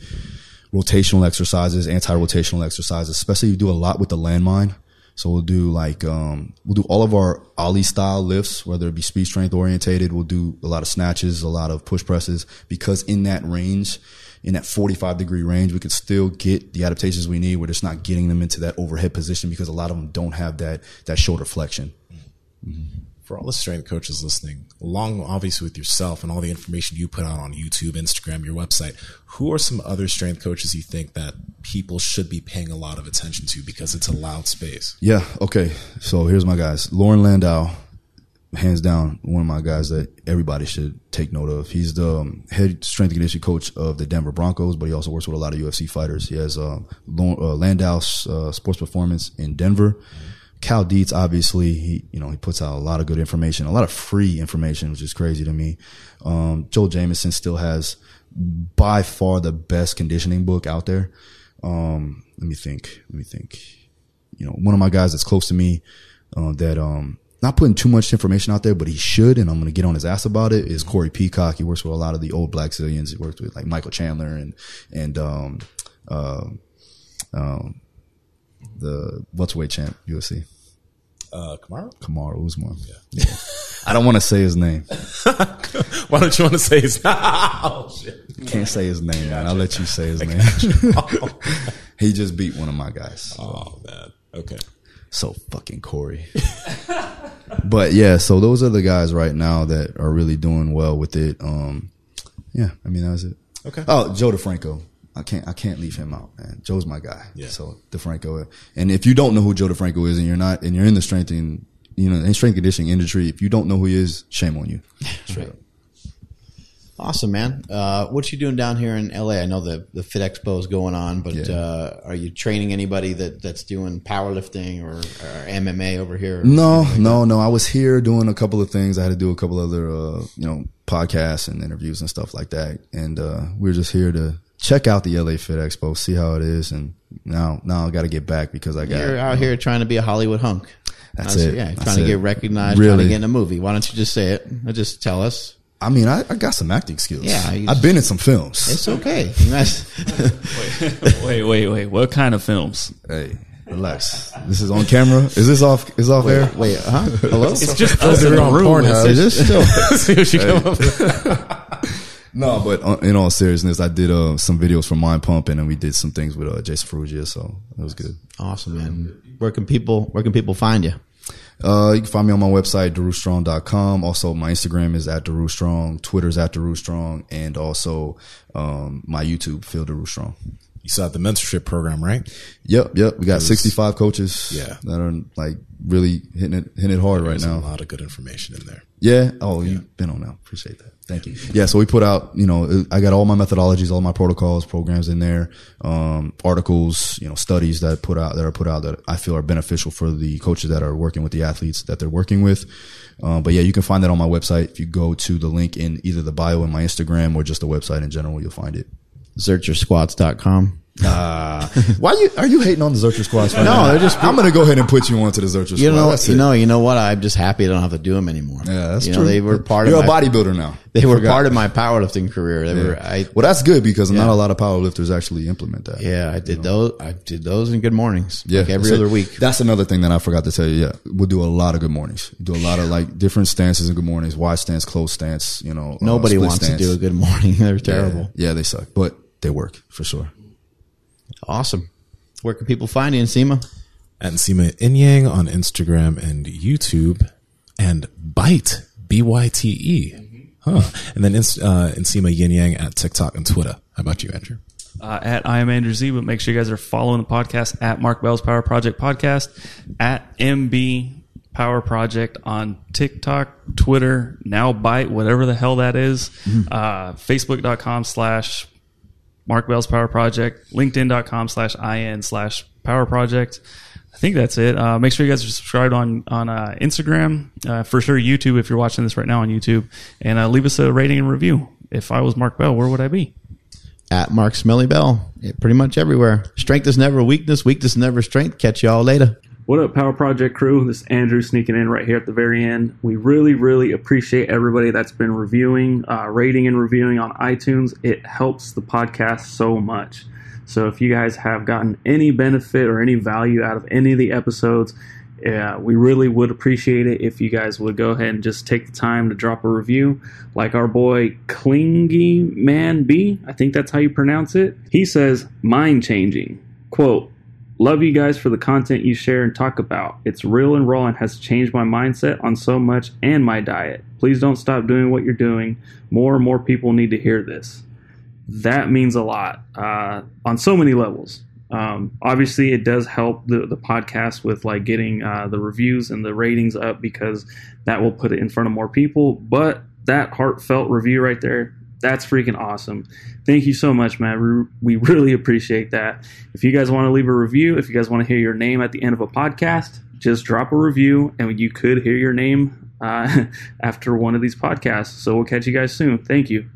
rotational exercises, anti-rotational exercises, especially you do a lot with the landmine. So we'll do like, um, we'll do all of our Oly style lifts, whether it be speed strength orientated. We'll do a lot of snatches, a lot of push presses because in that range, in that 45 degree range, we could still get the adaptations we need. We're just not getting them into that overhead position because a lot of them don't have that, that shoulder flexion. Mm-hmm. for all the strength coaches listening, along obviously with yourself and all the information you put out on YouTube, Instagram, your website, who are some other strength coaches you think that people should be paying a lot of attention to because it's a loud space? Yeah. Okay. So here's my guys. Loren Landow, hands down, one of my guys that everybody should take note of. He's the um, head strength and conditioning coach of the Denver Broncos, but he also works with a lot of UFC fighters. He has Lau- uh, Landow's uh, sports performance in Denver. Cal Dietz, obviously, he you know he puts out a lot of good information, a lot of free information, which is crazy to me. Um, Joel Jamieson still has by far the best conditioning book out there. Um, let me think. Let me think. You know, one of my guys that's close to me uh, that um, not putting too much information out there, but he should, and I'm going to get on his ass about it. Is Corey Peacock? He works with a lot of the old Blackzilians. He works with like Michael Chandler and and um, uh, um, the what's weight champ UFC. Uh, Kamara? Kamaru Usman. Yeah. I don't want to say his name. Why don't you want to say his Oh, shit. Can't say his name, man. I'll let you say his name. he just beat one of my guys. Oh, man. Okay. So fucking Corey. but yeah, so those are the guys right now that are really doing well with it. Um, yeah, I mean that was it. Okay. Oh, Joe DeFranco. I can't I can't leave him out, man. Joe's my guy. Yeah. So DeFranco. And if you don't know who Joe DeFranco is and you're not and you're in the strength and you know, in strength conditioning industry, if you don't know who he is, shame on you. Straight up. Awesome, man. Uh, what you doing down here in LA? I know the the Fit Expo is going on, but Yeah. uh, are you training anybody that, that's doing powerlifting or, or MMA over here? No, no, no. I was here doing a couple of things. I had to do a couple other, uh, you know, podcasts and interviews and stuff like that. And, uh, we are just here to check out the LA Fit Expo, see how it is. And now, now I got to get back because I got, You're out here trying to be a Hollywood hunk. That's Honestly, it. Yeah, That's trying to it. get recognized, trying Really. to get in a movie. Why don't you just say it? Just tell us. I mean, I, I got some acting skills. Yeah, you I've been in some films. It's okay. You guys- wait, wait, wait. What kind of films? Hey, relax. This is on camera. Is this off? Is off air? Wait, huh? Hello? It's just us in they're the on room. Pornhub. Is this still? See what you come up. No, but uh, in all seriousness, I did uh, some videos for Mind Pump, and then we did some things with uh, Jason Ferruggia, so it was good. Awesome, man. Where can people Where can people find you? Uh, you can find me on my website, DarusStrong.com. Also, my Instagram is at DaruStrong, Twitter's at DaruStrong, and also um, my YouTube, Phil DaruStrong. You saw the mentorship program, right? Yep, yep. We got 65 coaches Yeah. that are like really hitting it hitting it hard right now. A lot of good information in there. Yeah. Oh, you've been on now. Appreciate that. Thank you. Yeah. So we put out, you know, I got all my methodologies, all my protocols, programs in there, um, articles, you know, studies that put out, that are put out that I feel are beneficial for the coaches that are working with the athletes that they're working with. Um, but yeah, you can find that on my website. If you go to the link in either the bio in my Instagram or just the website in general, you'll find it. Zerchersquats.com. Uh, why you, are you hating on the Zercher squats right No, now? they're just- I'm going to go ahead and put you onto the Zercher You know, you know, you know what? I'm just happy I don't have to do them anymore. Yeah, that's you true. Know, they were part You're of a my, bodybuilder now. They were part of my powerlifting career. They were. I Well, that's good because not a lot of powerlifters actually implement that. yeah, I did those. I did those in good mornings. Yeah, like every that's it. other week. That's another thing that I forgot to tell you. Yeah, we'll do a lot of good mornings. Do a lot of like different stances in good mornings, wide stance, close stance. You know, uh, Nobody split wants stance. to do a good morning. They're Yeah. terrible. Yeah, they suck, but they work for sure. Awesome. Where can people find you, Nsima? At Nsima Inyang on Instagram and YouTube, and Byte B Y T E, huh? And then Ins- uh, Nsima Yin Yang at TikTok and Twitter. How about you, Andrew? uh, at I am Andrew Z, but make sure you guys are following the podcast at Mark Bell's Power Project Podcast, at MB Power Project on TikTok, Twitter, now Byte, whatever the hell that is, uh, Facebook.com slash Mark Bell's Power Project, LinkedIn.com slash IN slash Power Project. I think that's it. Uh, make sure you guys are subscribed on on uh, Instagram, uh, for sure YouTube if you're watching this right now on YouTube, and uh, leave us a rating and review. If I was Mark Bell, where would I be? At Mark Smelly Bell. Pretty much everywhere. Strength is never weakness. Weakness is never strength. Catch y'all later. What up, Power Project crew? This is Andrew sneaking in right here at the very end. We really, really appreciate everybody that's been reviewing, uh, rating, and reviewing on iTunes. It helps the podcast so much. So if you guys have gotten any benefit or any value out of any of the episodes, yeah, we really would appreciate it if you guys would go ahead and just take the time to drop a review. Like our boy Clingy Man B, I think that's how you pronounce it. He says, mind changing. Quote, Love you guys for the content you share and talk about. It's real and raw and has changed my mindset on so much and my diet. Please don't stop doing what you're doing. More and more people need to hear this. That means a lot uh, on so many levels. Um, obviously, it does help the, the podcast with like getting uh, the reviews and the ratings up because that will put it in front of more people. But that heartfelt review right there, that's freaking awesome. Thank you so much, man. We, we really appreciate that. If you guys want to leave a review, if you guys want to hear your name at the end of a podcast, just drop a review, and you could hear your name uh, after one of these podcasts. So we'll catch you guys soon. Thank you.